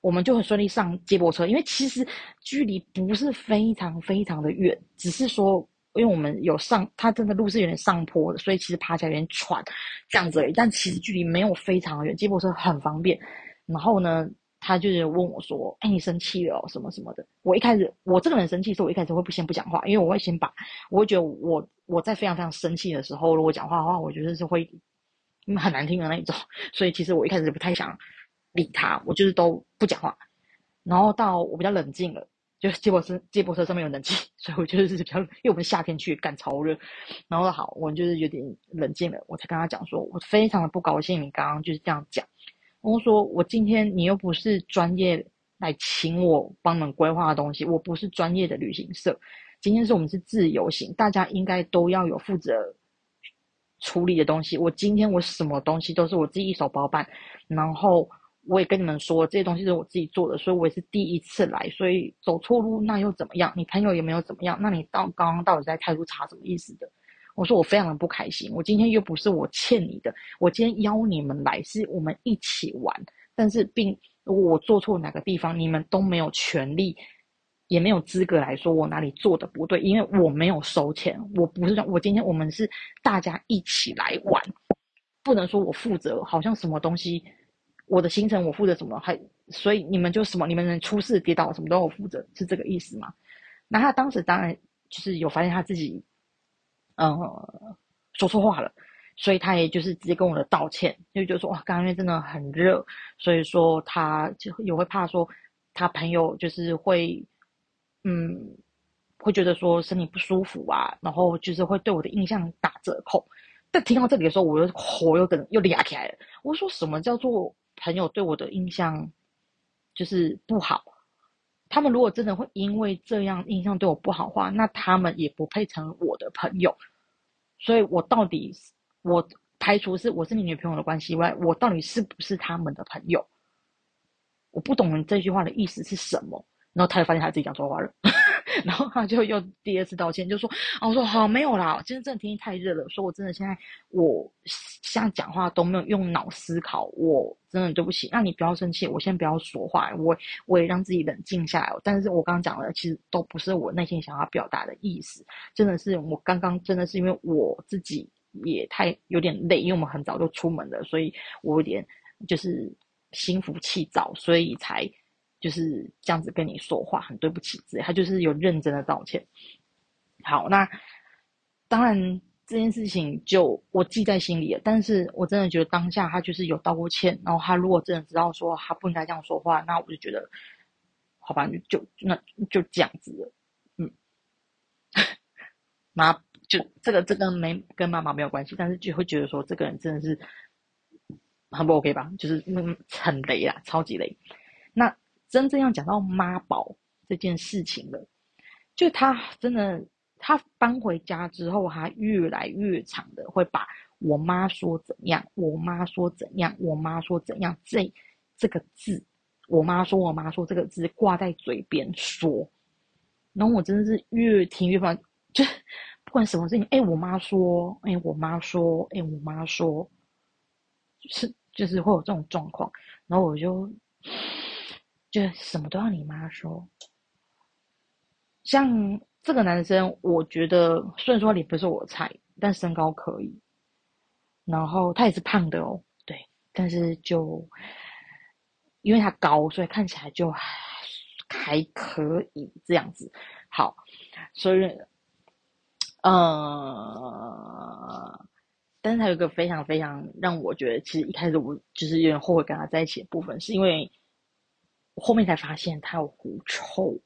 我们就很顺利上接驳车，因为其实距离不是非常非常的远，只是说因为我们有上，它真的路是有点上坡的，所以其实爬起来有点喘这样子而已，但其实距离没有非常远，接驳车很方便，然后呢。他就是问我说：“哎，你生气了什么什么的？”我一开始，我这个人生气的时候，我一开始会不先不讲话，因为我会先把，我会觉得我我在非常非常生气的时候，如果讲话的话，我觉得是会很难听的那一种。所以其实我一开始不太想理他，我就是都不讲话。然后到我比较冷静了，就是接驳车接驳车上面有冷气，所以我就是比较，因为我们夏天去干超热。然后好，我就是有点冷静了，我才跟他讲说，我非常的不高兴，你刚刚就是这样讲。我说：“我今天你又不是专业来请我帮你们规划的东西，我不是专业的旅行社。今天是我们是自由行，大家应该都要有负责处理的东西。我今天我什么东西都是我自己一手包办，然后我也跟你们说这些东西是我自己做的，所以我也是第一次来，所以走错路那又怎么样？你朋友也没有怎么样？那你到刚刚到底在态度差什么意思的？”我说我非常的不开心，我今天又不是我欠你的，我今天邀你们来是我们一起玩，但是并我做错哪个地方，你们都没有权利，也没有资格来说我哪里做的不对，因为我没有收钱，我不是我今天我们是大家一起来玩，不能说我负责，好像什么东西我的行程我负责什么，还所以你们就什么你们能出事跌倒什么都我负责，是这个意思吗？那他当时当然就是有发现他自己。嗯，说错话了，所以他也就是直接跟我的道歉，就觉得说哇，刚刚因为真的很热，所以说他就也会怕说他朋友就是会，嗯，会觉得说身体不舒服啊，然后就是会对我的印象打折扣。但听到这里的时候，我又火又跟又俩起来了。我说什么叫做朋友对我的印象就是不好？他们如果真的会因为这样印象对我不好的话，那他们也不配成我的朋友。所以，我到底我排除是我是你女朋友的关系外，我到底是不是他们的朋友？我不懂你这句话的意思是什么。然后他就发现他自己讲错话了，然后他就又第二次道歉，就说：“啊，我说好没有啦，今天真的天气太热了，说我真的现在我现在讲话都没有用脑思考，我真的对不起。那你不要生气，我先不要说话，我我也让自己冷静下来。但是我刚刚讲的其实都不是我内心想要表达的意思，真的是我刚刚真的是因为我自己也太有点累，因为我们很早就出门了，所以我有点就是心浮气躁，所以才。”就是这样子跟你说话，很对不起之类，他就是有认真的道歉。好，那当然这件事情就我记在心里了。但是我真的觉得当下他就是有道过歉，然后他如果真的知道说他不应该这样说话，那我就觉得，好吧，就那就这样子了。嗯，妈，就这个这个没跟妈妈没有关系，但是就会觉得说这个人真的是很不 OK 吧？就是嗯很雷啊，超级雷。那。真正要讲到妈宝这件事情了，就他真的，他搬回家之后，他越来越长的会把我妈说怎样，我妈说怎样，我妈说怎样，这这个字，我妈说，我妈说这个字挂在嘴边说，然后我真的是越听越烦，就不管什么事情，哎，我妈说，哎，我妈说，哎，我妈说，是就是会有这种状况，然后我就。就是什么都要你妈说，像这个男生，我觉得虽然说你不是我菜，但身高可以，然后他也是胖的哦，对，但是就因为他高，所以看起来就还可以这样子。好，所以，呃，但是他有一个非常非常让我觉得，其实一开始我就是有点后悔跟他在一起的部分，是因为我后面才发现他有狐臭。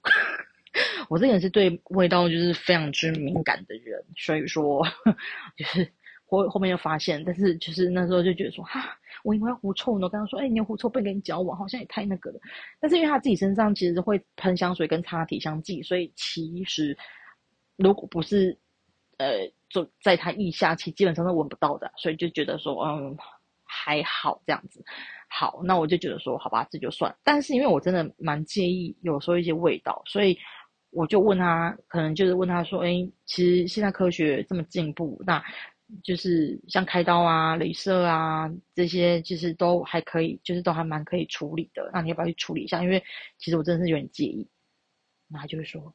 我这个人是对味道就是非常之敏感的人，所以说 就是后后面又发现，但是就是那时候就觉得说哈，我因为狐臭呢，跟他说，哎，你有狐臭，不能跟你交往，好像也太那个了。但是因为他自己身上其实会喷香水跟擦体香剂，所以其实如果不是呃。就在他腋下，其实基本上都闻不到的，所以就觉得说，嗯，还好这样子。好，那我就觉得说，好吧，这就算。但是因为我真的蛮介意有时候一些味道，所以我就问他，可能就是问他说，哎，其实现在科学这么进步，那就是像开刀啊、镭射啊这些，其实都还可以，就是都还蛮可以处理的。那你要不要去处理一下？因为其实我真的是有点介意。那他就会说。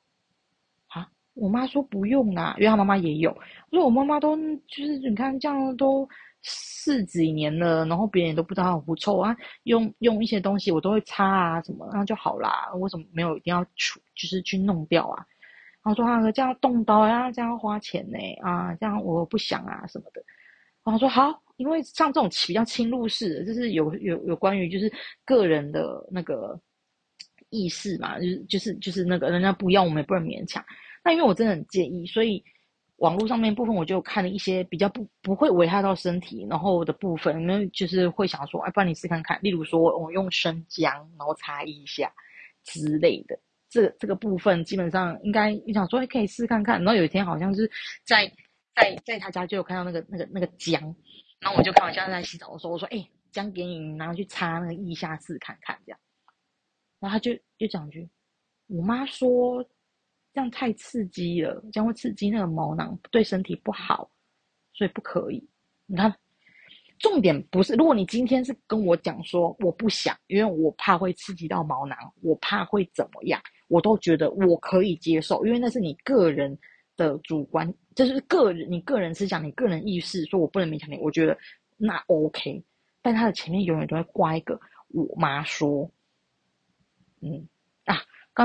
我妈说不用啦，因为她妈妈也有。我说我妈妈都就是你看这样都四几年了，然后别人都不知道狐臭啊，用用一些东西我都会擦啊什么，那就好啦。为什么没有一定要除，就是去弄掉啊？然后说啊这样动刀呀，这样花钱呢啊，这样我不想啊什么的。然后说好，因为像这种比较侵入式的，就是有有有关于就是个人的那个意识嘛，就是就是就是那个人家不要，我们也不能勉强。那因为我真的很介意，所以网络上面部分我就看了一些比较不不会危害到身体，然后的部分，那就是会想说，哎，不然你试看看，例如说我用生姜，然后擦一下之类的，这这个部分基本上应该你想说，可以试看看。然后有一天好像是在在在他家就有看到那个那个那个姜，然后我就开玩笑在洗澡的时候，我说，哎，姜给你，然后去擦那个腋下试看看这样，然后他就又讲句，我妈说。这样太刺激了，这样会刺激那个毛囊，对身体不好，所以不可以。你看，重点不是，如果你今天是跟我讲说我不想，因为我怕会刺激到毛囊，我怕会怎么样，我都觉得我可以接受，因为那是你个人的主观，就是个人你个人思想、你个人意识，说我不能勉强你，我觉得那 OK。但他的前面永远都会挂一个我妈说，嗯。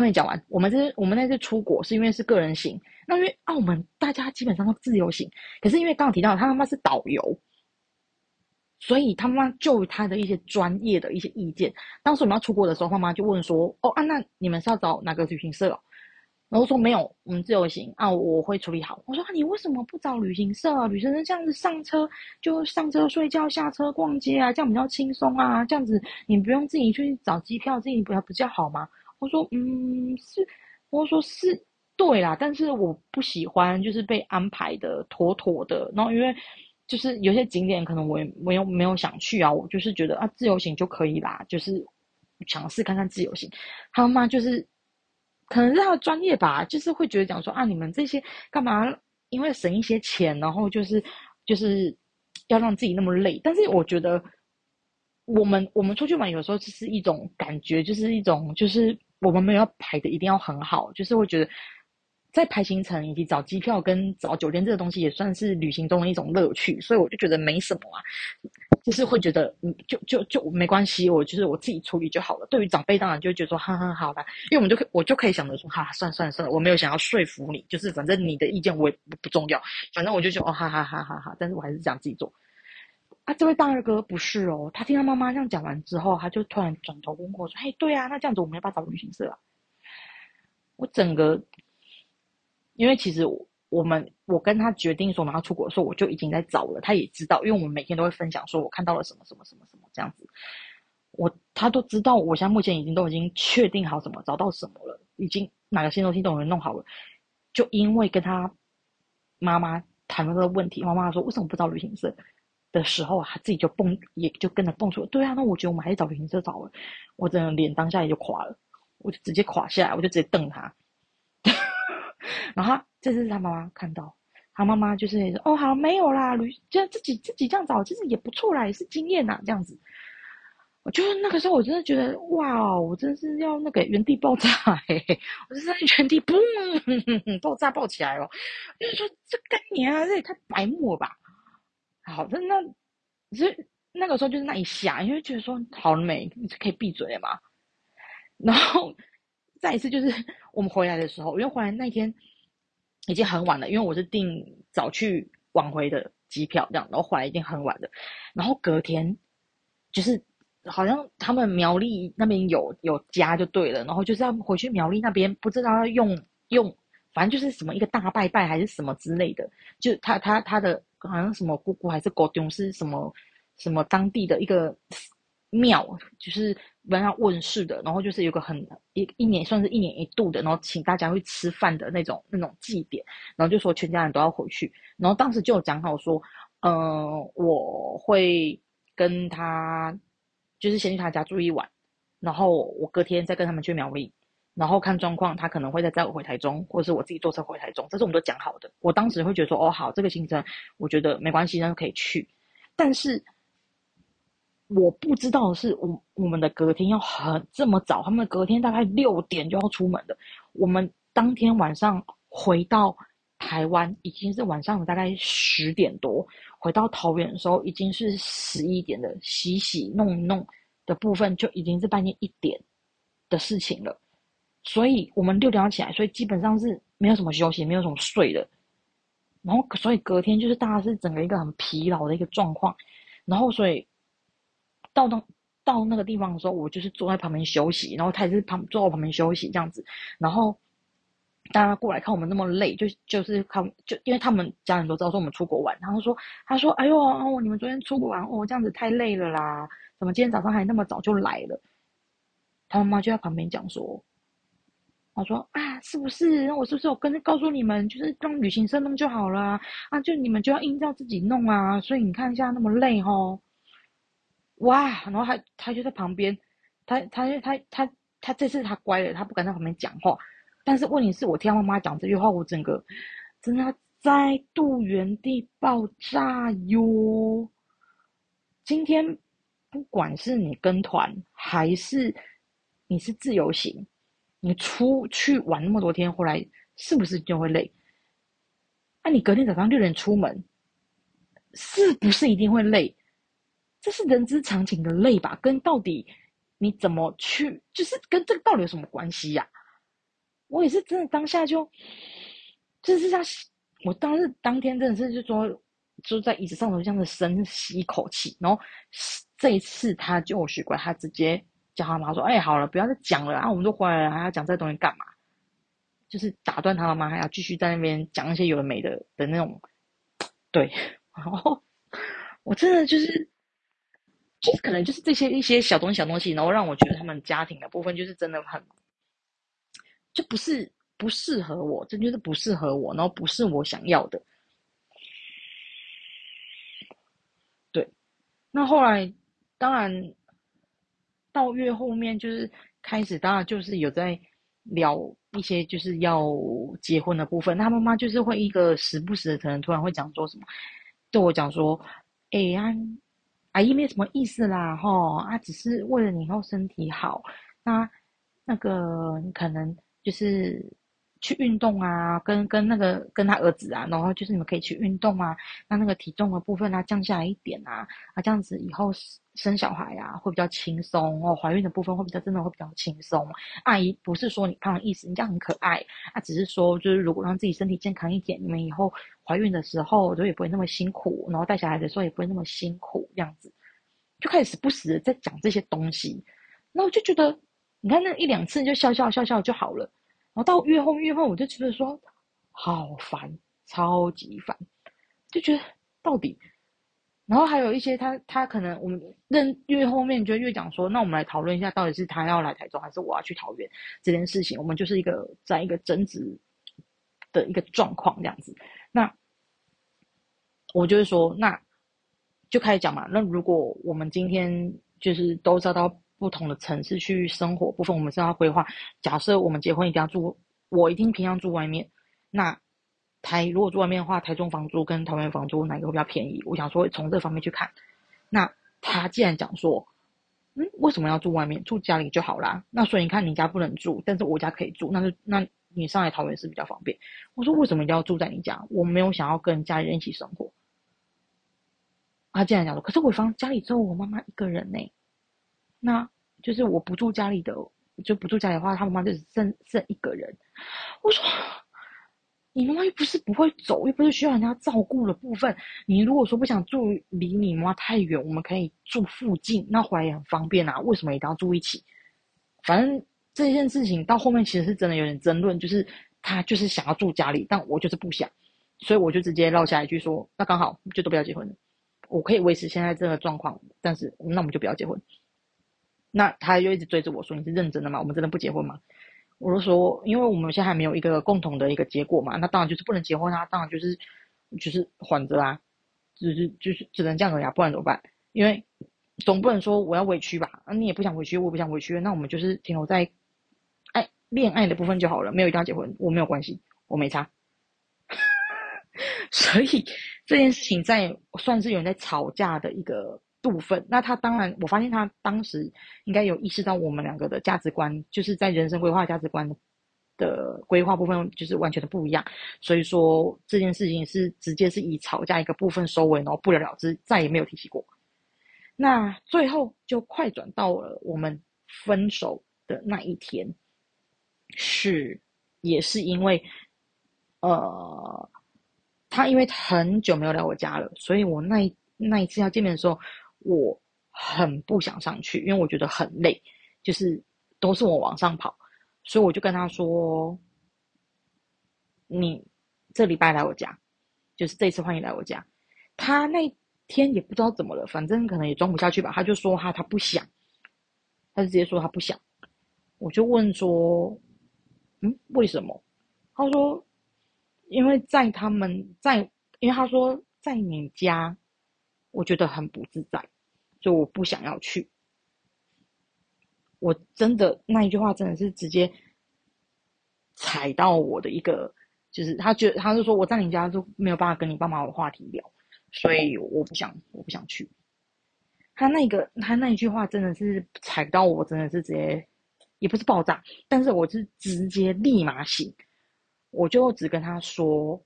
刚没讲完，我们这我们那次出国是因为是个人行，那因为澳门大家基本上都自由行，可是因为刚刚提到他妈妈是导游，所以他妈妈就他的一些专业的一些意见。当时我们要出国的时候，妈妈就问说：“哦啊，那你们是要找哪个旅行社？”然后说：“没有，我们自由行啊，我会处理好。”我说：“啊，你为什么不找旅行社？旅行社这样子上车就上车睡觉，下车逛街啊，这样比较轻松啊，这样子你不用自己去找机票，自己不要比较好吗？”我说嗯是，我说是对啦，但是我不喜欢就是被安排的妥妥的，然后因为就是有些景点可能我也没有没有想去啊，我就是觉得啊自由行就可以啦，就是尝试看看自由行。他妈就是可能是他的专业吧，就是会觉得讲说啊你们这些干嘛？因为省一些钱，然后就是就是要让自己那么累，但是我觉得我们我们出去玩有时候就是一种感觉，就是一种就是。我们没有要排的一定要很好，就是会觉得在排行程以及找机票跟找酒店这个东西也算是旅行中的一种乐趣，所以我就觉得没什么啊，就是会觉得嗯，就就就没关系，我就是我自己处理就好了。对于长辈当然就会觉得说，哈哈，好吧，因为我们就可我就可以想着说，哈，算算算了，我没有想要说服你，就是反正你的意见我也不不重要，反正我就说哦，哈哈哈哈哈，但是我还是想自己做。啊，这位大二哥不是哦，他听他妈妈这样讲完之后，他就突然转头问我说：“嘿，对啊，那这样子我们要不要找旅行社啊？”我整个，因为其实我们我跟他决定说我们要出国的时候，我就已经在找了。他也知道，因为我们每天都会分享说我看到了什么什么什么什么这样子，我他都知道。我现在目前已经都已经确定好什么找到什么了，已经哪个新东西都有弄好了。就因为跟他妈妈谈了这个问题，妈妈说为什么不找旅行社？的时候啊，他自己就蹦，也就跟着蹦出。对啊，那我觉得我们还是找旅行社找了。我真的脸当下也就垮了，我就直接垮下来，我就直接瞪他。然后这次他妈妈看到，他妈妈就是说：“哦，好，没有啦，旅就自己自己这样找，其实也不错啦，也是经验呐，这样子。”我就是那个时候，我真的觉得哇，我真是要那个原地爆炸嘿，我是在原地 嘣 爆炸爆起来了。就是说，这干你啊，这也太白目了吧！好，那那，其实那个时候就是那一下，因为觉得说好了没，你可以闭嘴了嘛。然后再一次就是我们回来的时候，因为回来那天已经很晚了，因为我是订早去晚回的机票这样，然后回来已经很晚了，然后隔天就是好像他们苗栗那边有有家就对了，然后就是要回去苗栗那边，不知道要用用，反正就是什么一个大拜拜还是什么之类的，就他他他的好像什么姑姑还是高中是什么什么当地的一个庙，就是让他问世的，然后就是有个很一一年算是一年一度的，然后请大家去吃饭的那种那种祭典，然后就说全家人都要回去，然后当时就讲好说，嗯、我会跟他就是先去他家住一晚，然后我隔天再跟他们去苗栗，然后看状况，他可能会再载我回台中，或者是我自己坐车回台中，这是我们都讲好的。我当时会觉得说，哦，好，这个行程我觉得没关系，那就可以去。但是我不知道是，我我们的隔天要很这么早，他们隔天大概六点就要出门的。我们当天晚上回到台湾已经是晚上大概十点多，回到桃园的时候已经是十一点的，洗洗弄弄的部分就已经是半夜一点的事情了。所以我们六点要起来，所以基本上是没有什么休息，没有什么睡的。然后所以隔天就是大家是整个一个很疲劳的一个状况，然后所以到当到那个地方的时候，我就是坐在旁边休息，然后他也是旁坐我旁边休息这样子，然后大家过来看我们那么累，就就是看就因为他们家人都知道说我们出国玩，然后说他说哎呦哦你们昨天出国玩哦这样子太累了啦，怎么今天早上还那么早就来了？他妈妈就在旁边讲说。我说啊，是不是？那我是不是有跟告诉你们，就是让旅行社弄就好了啊？就你们就要硬照自己弄啊！所以你看一下那么累哦。哇！然后他他就在旁边，他他他他他这次他乖了，他不敢在旁边讲话。但是问题是我听妈妈讲这句话，我整个真的再度原地爆炸哟。今天不管是你跟团还是你是自由行。你出去玩那么多天回来，是不是就会累？那你隔天早上六点出门，是不是一定会累？这是人之常情的累吧？跟到底你怎么去，就是跟这个到底有什么关系呀？我也是真的当下就，就是像我当时当天真的是就说，就在椅子上头这样子深吸一口气，然后这一次他就许乖，他直接。叫他妈说：“哎，好了，不要再讲了啊！我们都回来了，还要讲这东西干嘛？就是打断他妈妈，还要继续在那边讲一些有的没的的那种。对，然后我真的就是，就是可能就是这些一些小东西小东西，然后让我觉得他们家庭的部分就是真的很，就不是不适合我，这就是不适合我，然后不是我想要的。对，那后来当然。”到月后面就是开始，当然就是有在聊一些就是要结婚的部分。他妈妈就是会一个时不时的，可能突然会讲说什么，对我讲说：“哎呀，阿姨没什么意思啦，吼啊，只是为了你以后身体好，那那个可能就是。”去运动啊，跟跟那个跟他儿子啊，然后就是你们可以去运动啊，那那个体重的部分啊降下来一点啊，啊这样子以后生小孩啊会比较轻松哦，怀孕的部分会比较真的会比较轻松。阿姨不是说你胖的意思，你这样很可爱，啊只是说就是如果让自己身体健康一点，你们以后怀孕的时候就也不会那么辛苦，然后带小孩的时候也不会那么辛苦，这样子就开始时不时的在讲这些东西，那我就觉得你看那一两次就笑笑笑笑就好了。然后到越后越后，我就觉得说好烦，超级烦，就觉得到底。然后还有一些他他可能我们认越后面就越讲说，那我们来讨论一下，到底是他要来台中，还是我要去桃园这件事情。我们就是一个在一个争执的一个状况这样子。那我就是说，那就开始讲嘛。那如果我们今天就是都遭到。不同的城市去生活部分，我们是要规划。假设我们结婚一定要住，我一定偏向住外面。那台如果住外面的话，台中房租跟桃园房租哪个会比较便宜？我想说从这方面去看。那他既然讲说，嗯，为什么要住外面？住家里就好啦。那所以你看，你家不能住，但是我家可以住，那就那你上来桃园是比较方便。我说为什么一定要住在你家？我没有想要跟家里人一起生活。他竟然讲说，可是我方家里只有我妈妈一个人呢。那就是我不住家里的，就不住家里的话，他妈妈就剩剩一个人。我说，你妈妈又不是不会走，又不是需要人家照顾的部分。你如果说不想住离你妈太远，我们可以住附近，那回来也很方便啊。为什么一定要住一起？反正这件事情到后面其实是真的有点争论，就是他就是想要住家里，但我就是不想，所以我就直接落下一句说：那刚好就都不要结婚了，我可以维持现在这个状况，但是那我们就不要结婚。那他又一直追着我说：你是认真的吗？我们真的不结婚吗？我就说，因为我们现在还没有一个共同的一个结果嘛，那当然就是不能结婚啊，当然就是就是缓着啊，就是就是只能这样子呀，不然怎么办？因为总不能说我要委屈吧，啊你也不想委屈，我不想委屈，那我们就是停留在爱恋爱的部分就好了，没有一定要结婚，我没有关系，我没差。所以这件事情在算是有人在吵架的一个。部分，那他当然，我发现他当时应该有意识到我们两个的价值观，就是在人生规划价值观的规划部分，就是完全的不一样。所以说这件事情是直接是以吵架一个部分收尾，然后不了了之，再也没有提起过。那最后就快转到了我们分手的那一天，是也是因为，呃，他因为很久没有来我家了，所以我那那一次要见面的时候。我很不想上去，因为我觉得很累，就是都是我往上跑，所以我就跟他说：“你这礼拜来我家，就是这次欢迎来我家。”他那天也不知道怎么了，反正可能也装不下去吧，他就说他他不想，他就直接说他不想。我就问说：“嗯，为什么？”他说：“因为在他们在，因为他说在你家，我觉得很不自在。”就我不想要去，我真的那一句话真的是直接踩到我的一个，就是他觉得他就说我在你家都没有办法跟你爸妈有话题聊，所以我不想我不想去。他那个他那一句话真的是踩到我，真的是直接也不是爆炸，但是我是直接立马醒，我就只跟他说，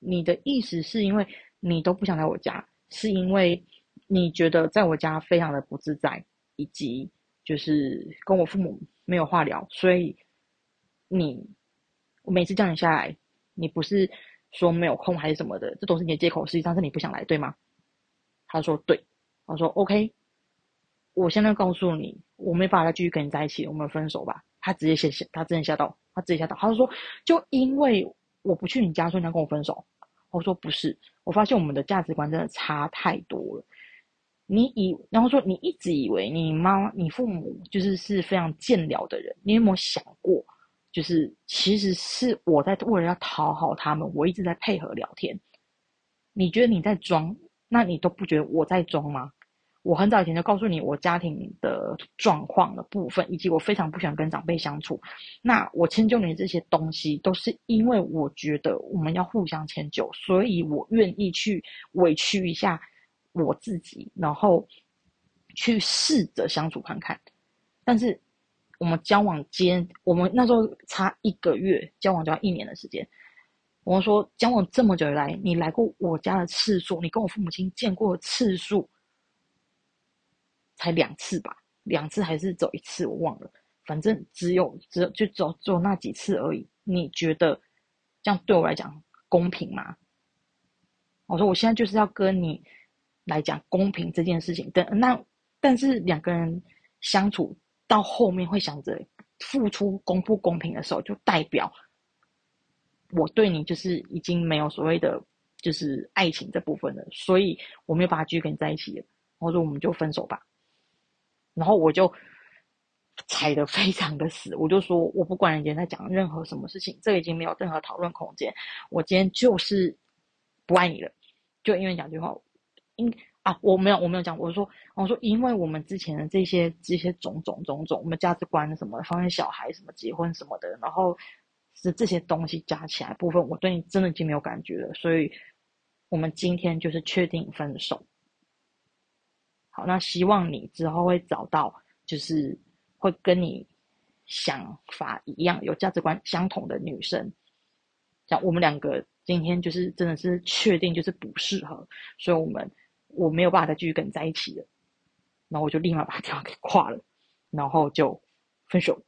你的意思是因为你都不想来我家，是因为。你觉得在我家非常的不自在，以及就是跟我父母没有话聊，所以你我每次叫你下来，你不是说没有空还是什么的，这都是你的借口，实际上是你不想来，对吗？他说对，我说 OK，我现在告诉你，我没办法再继续跟你在一起，我们分手吧。他直接吓吓，他真的吓到，他直接吓到，他就说就因为我不去你家，所以你要跟我分手。我说不是，我发现我们的价值观真的差太多了。你以然后说你一直以为你妈你父母就是是非常健聊的人，你有没有想过，就是其实是我在为了要讨好他们，我一直在配合聊天。你觉得你在装，那你都不觉得我在装吗？我很早以前就告诉你我家庭的状况的部分，以及我非常不喜欢跟长辈相处。那我迁就你这些东西，都是因为我觉得我们要互相迁就，所以我愿意去委屈一下。我自己，然后去试着相处看看，但是我们交往间，我们那时候差一个月，交往就要一年的时间。我说交往这么久以来，你来过我家的次数，你跟我父母亲见过的次数，才两次吧？两次还是走一次？我忘了，反正只有只有就走走那几次而已。你觉得这样对我来讲公平吗？我说我现在就是要跟你。来讲公平这件事情，但那但是两个人相处到后面会想着付出公不公平的时候，就代表我对你就是已经没有所谓的就是爱情这部分了，所以我没有办法继续跟你在一起了。我说我们就分手吧，然后我就踩得非常的死，我就说我不管人家在讲任何什么事情，这已经没有任何讨论空间，我今天就是不爱你了，就因为讲句话。因啊，我没有，我没有讲，我说，我说，因为我们之前的这些这些种种种种，我们价值观什么，方面小孩什么，结婚什么的，然后是这些东西加起来部分，我对你真的已经没有感觉了，所以我们今天就是确定分手。好，那希望你之后会找到，就是会跟你想法一样，有价值观相同的女生，像我们两个今天就是真的是确定就是不适合，所以我们。我没有办法再继续跟你在一起了，然后我就立马把电话给挂了，然后就分手，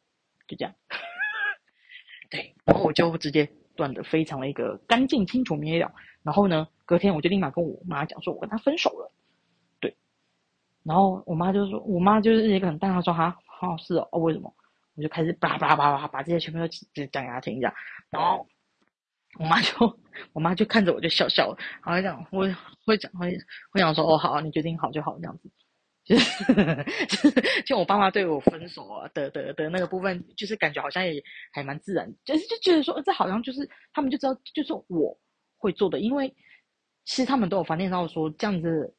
就这样。对，然后我就直接断的非常的一个干净清楚明了。然后呢，隔天我就立马跟我妈讲说，我跟他分手了。对，然后我妈就说，我妈就是一个很淡定说，哈，好是哦，为什么？我就开始叭叭叭叭把这些全部都讲给他听，一下，然后我妈就，我妈就看着我就笑笑，然后讲，我会讲会会讲说，哦好，你决定好就好，这样子。就是 就我爸妈对我分手啊的的的那个部分，就是感觉好像也还蛮自然，就是就觉得说这好像就是他们就知道就是我会做的，因为其实他们都有发现到说这样子，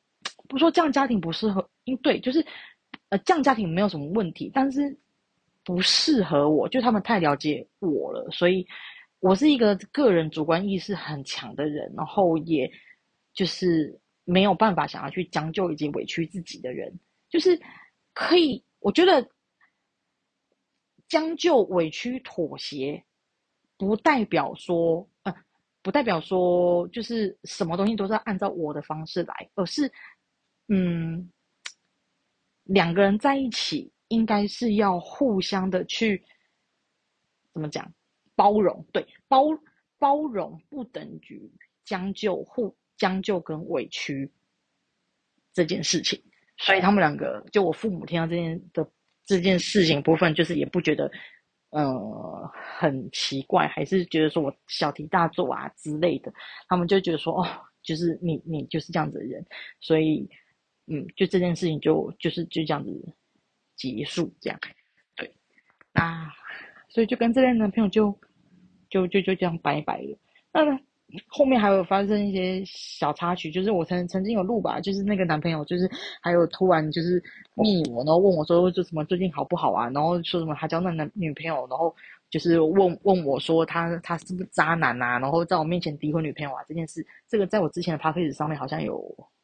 不说这样家庭不适合，因对就是呃这样家庭没有什么问题，但是不适合我，就他们太了解我了，所以我是一个个人主观意识很强的人，然后也就是。没有办法想要去将就以及委屈自己的人，就是可以，我觉得将就、委屈、妥协，不代表说，呃，不代表说就是什么东西都是按照我的方式来，而是，嗯，两个人在一起应该是要互相的去怎么讲包容，对，包包容不等于将就互。将就跟委屈这件事情，所以他们两个，就我父母听到这件的这件事情部分，就是也不觉得呃很奇怪，还是觉得说我小题大做啊之类的。他们就觉得说，哦，就是你你就是这样子的人，所以嗯，就这件事情就就是就这样子结束，这样对。那所以就跟这位男朋友就就就就这样拜拜了。那。后面还有发生一些小插曲，就是我曾曾经有录吧，就是那个男朋友，就是还有突然就是密我，然后问我说就什么最近好不好啊，然后说什么他交那男女朋友，然后就是问问我说他他是不是渣男啊，然后在我面前诋毁女朋友啊这件事，这个在我之前的 p a c k a g e 上面好像有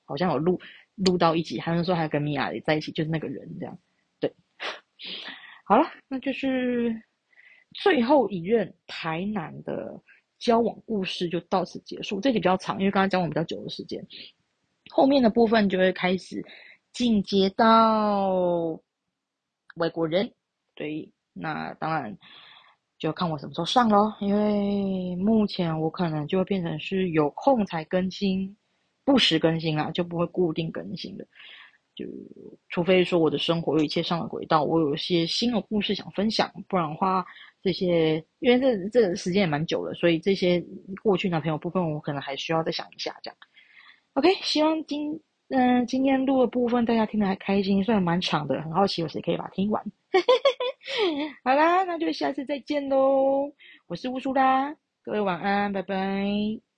好像有录录到一集，还是说还跟米娅也在一起，就是那个人这样，对，好了，那就是最后一任台南的。交往故事就到此结束，这集比较长，因为刚刚交往比较久的时间，后面的部分就会开始进阶到外国人。对，那当然就看我什么时候上咯，因为目前我可能就会变成是有空才更新，不时更新啊，就不会固定更新的。就除非说我的生活有一切上了轨道，我有一些新的故事想分享，不然的话。这些，因为这这时间也蛮久了，所以这些过去男朋友部分，我可能还需要再想一下。这样，OK，希望今嗯今天录的部分大家听得还开心，虽然蛮长的，很好奇有谁可以把它听完。好啦，那就下次再见喽，我是乌苏啦，各位晚安，拜拜。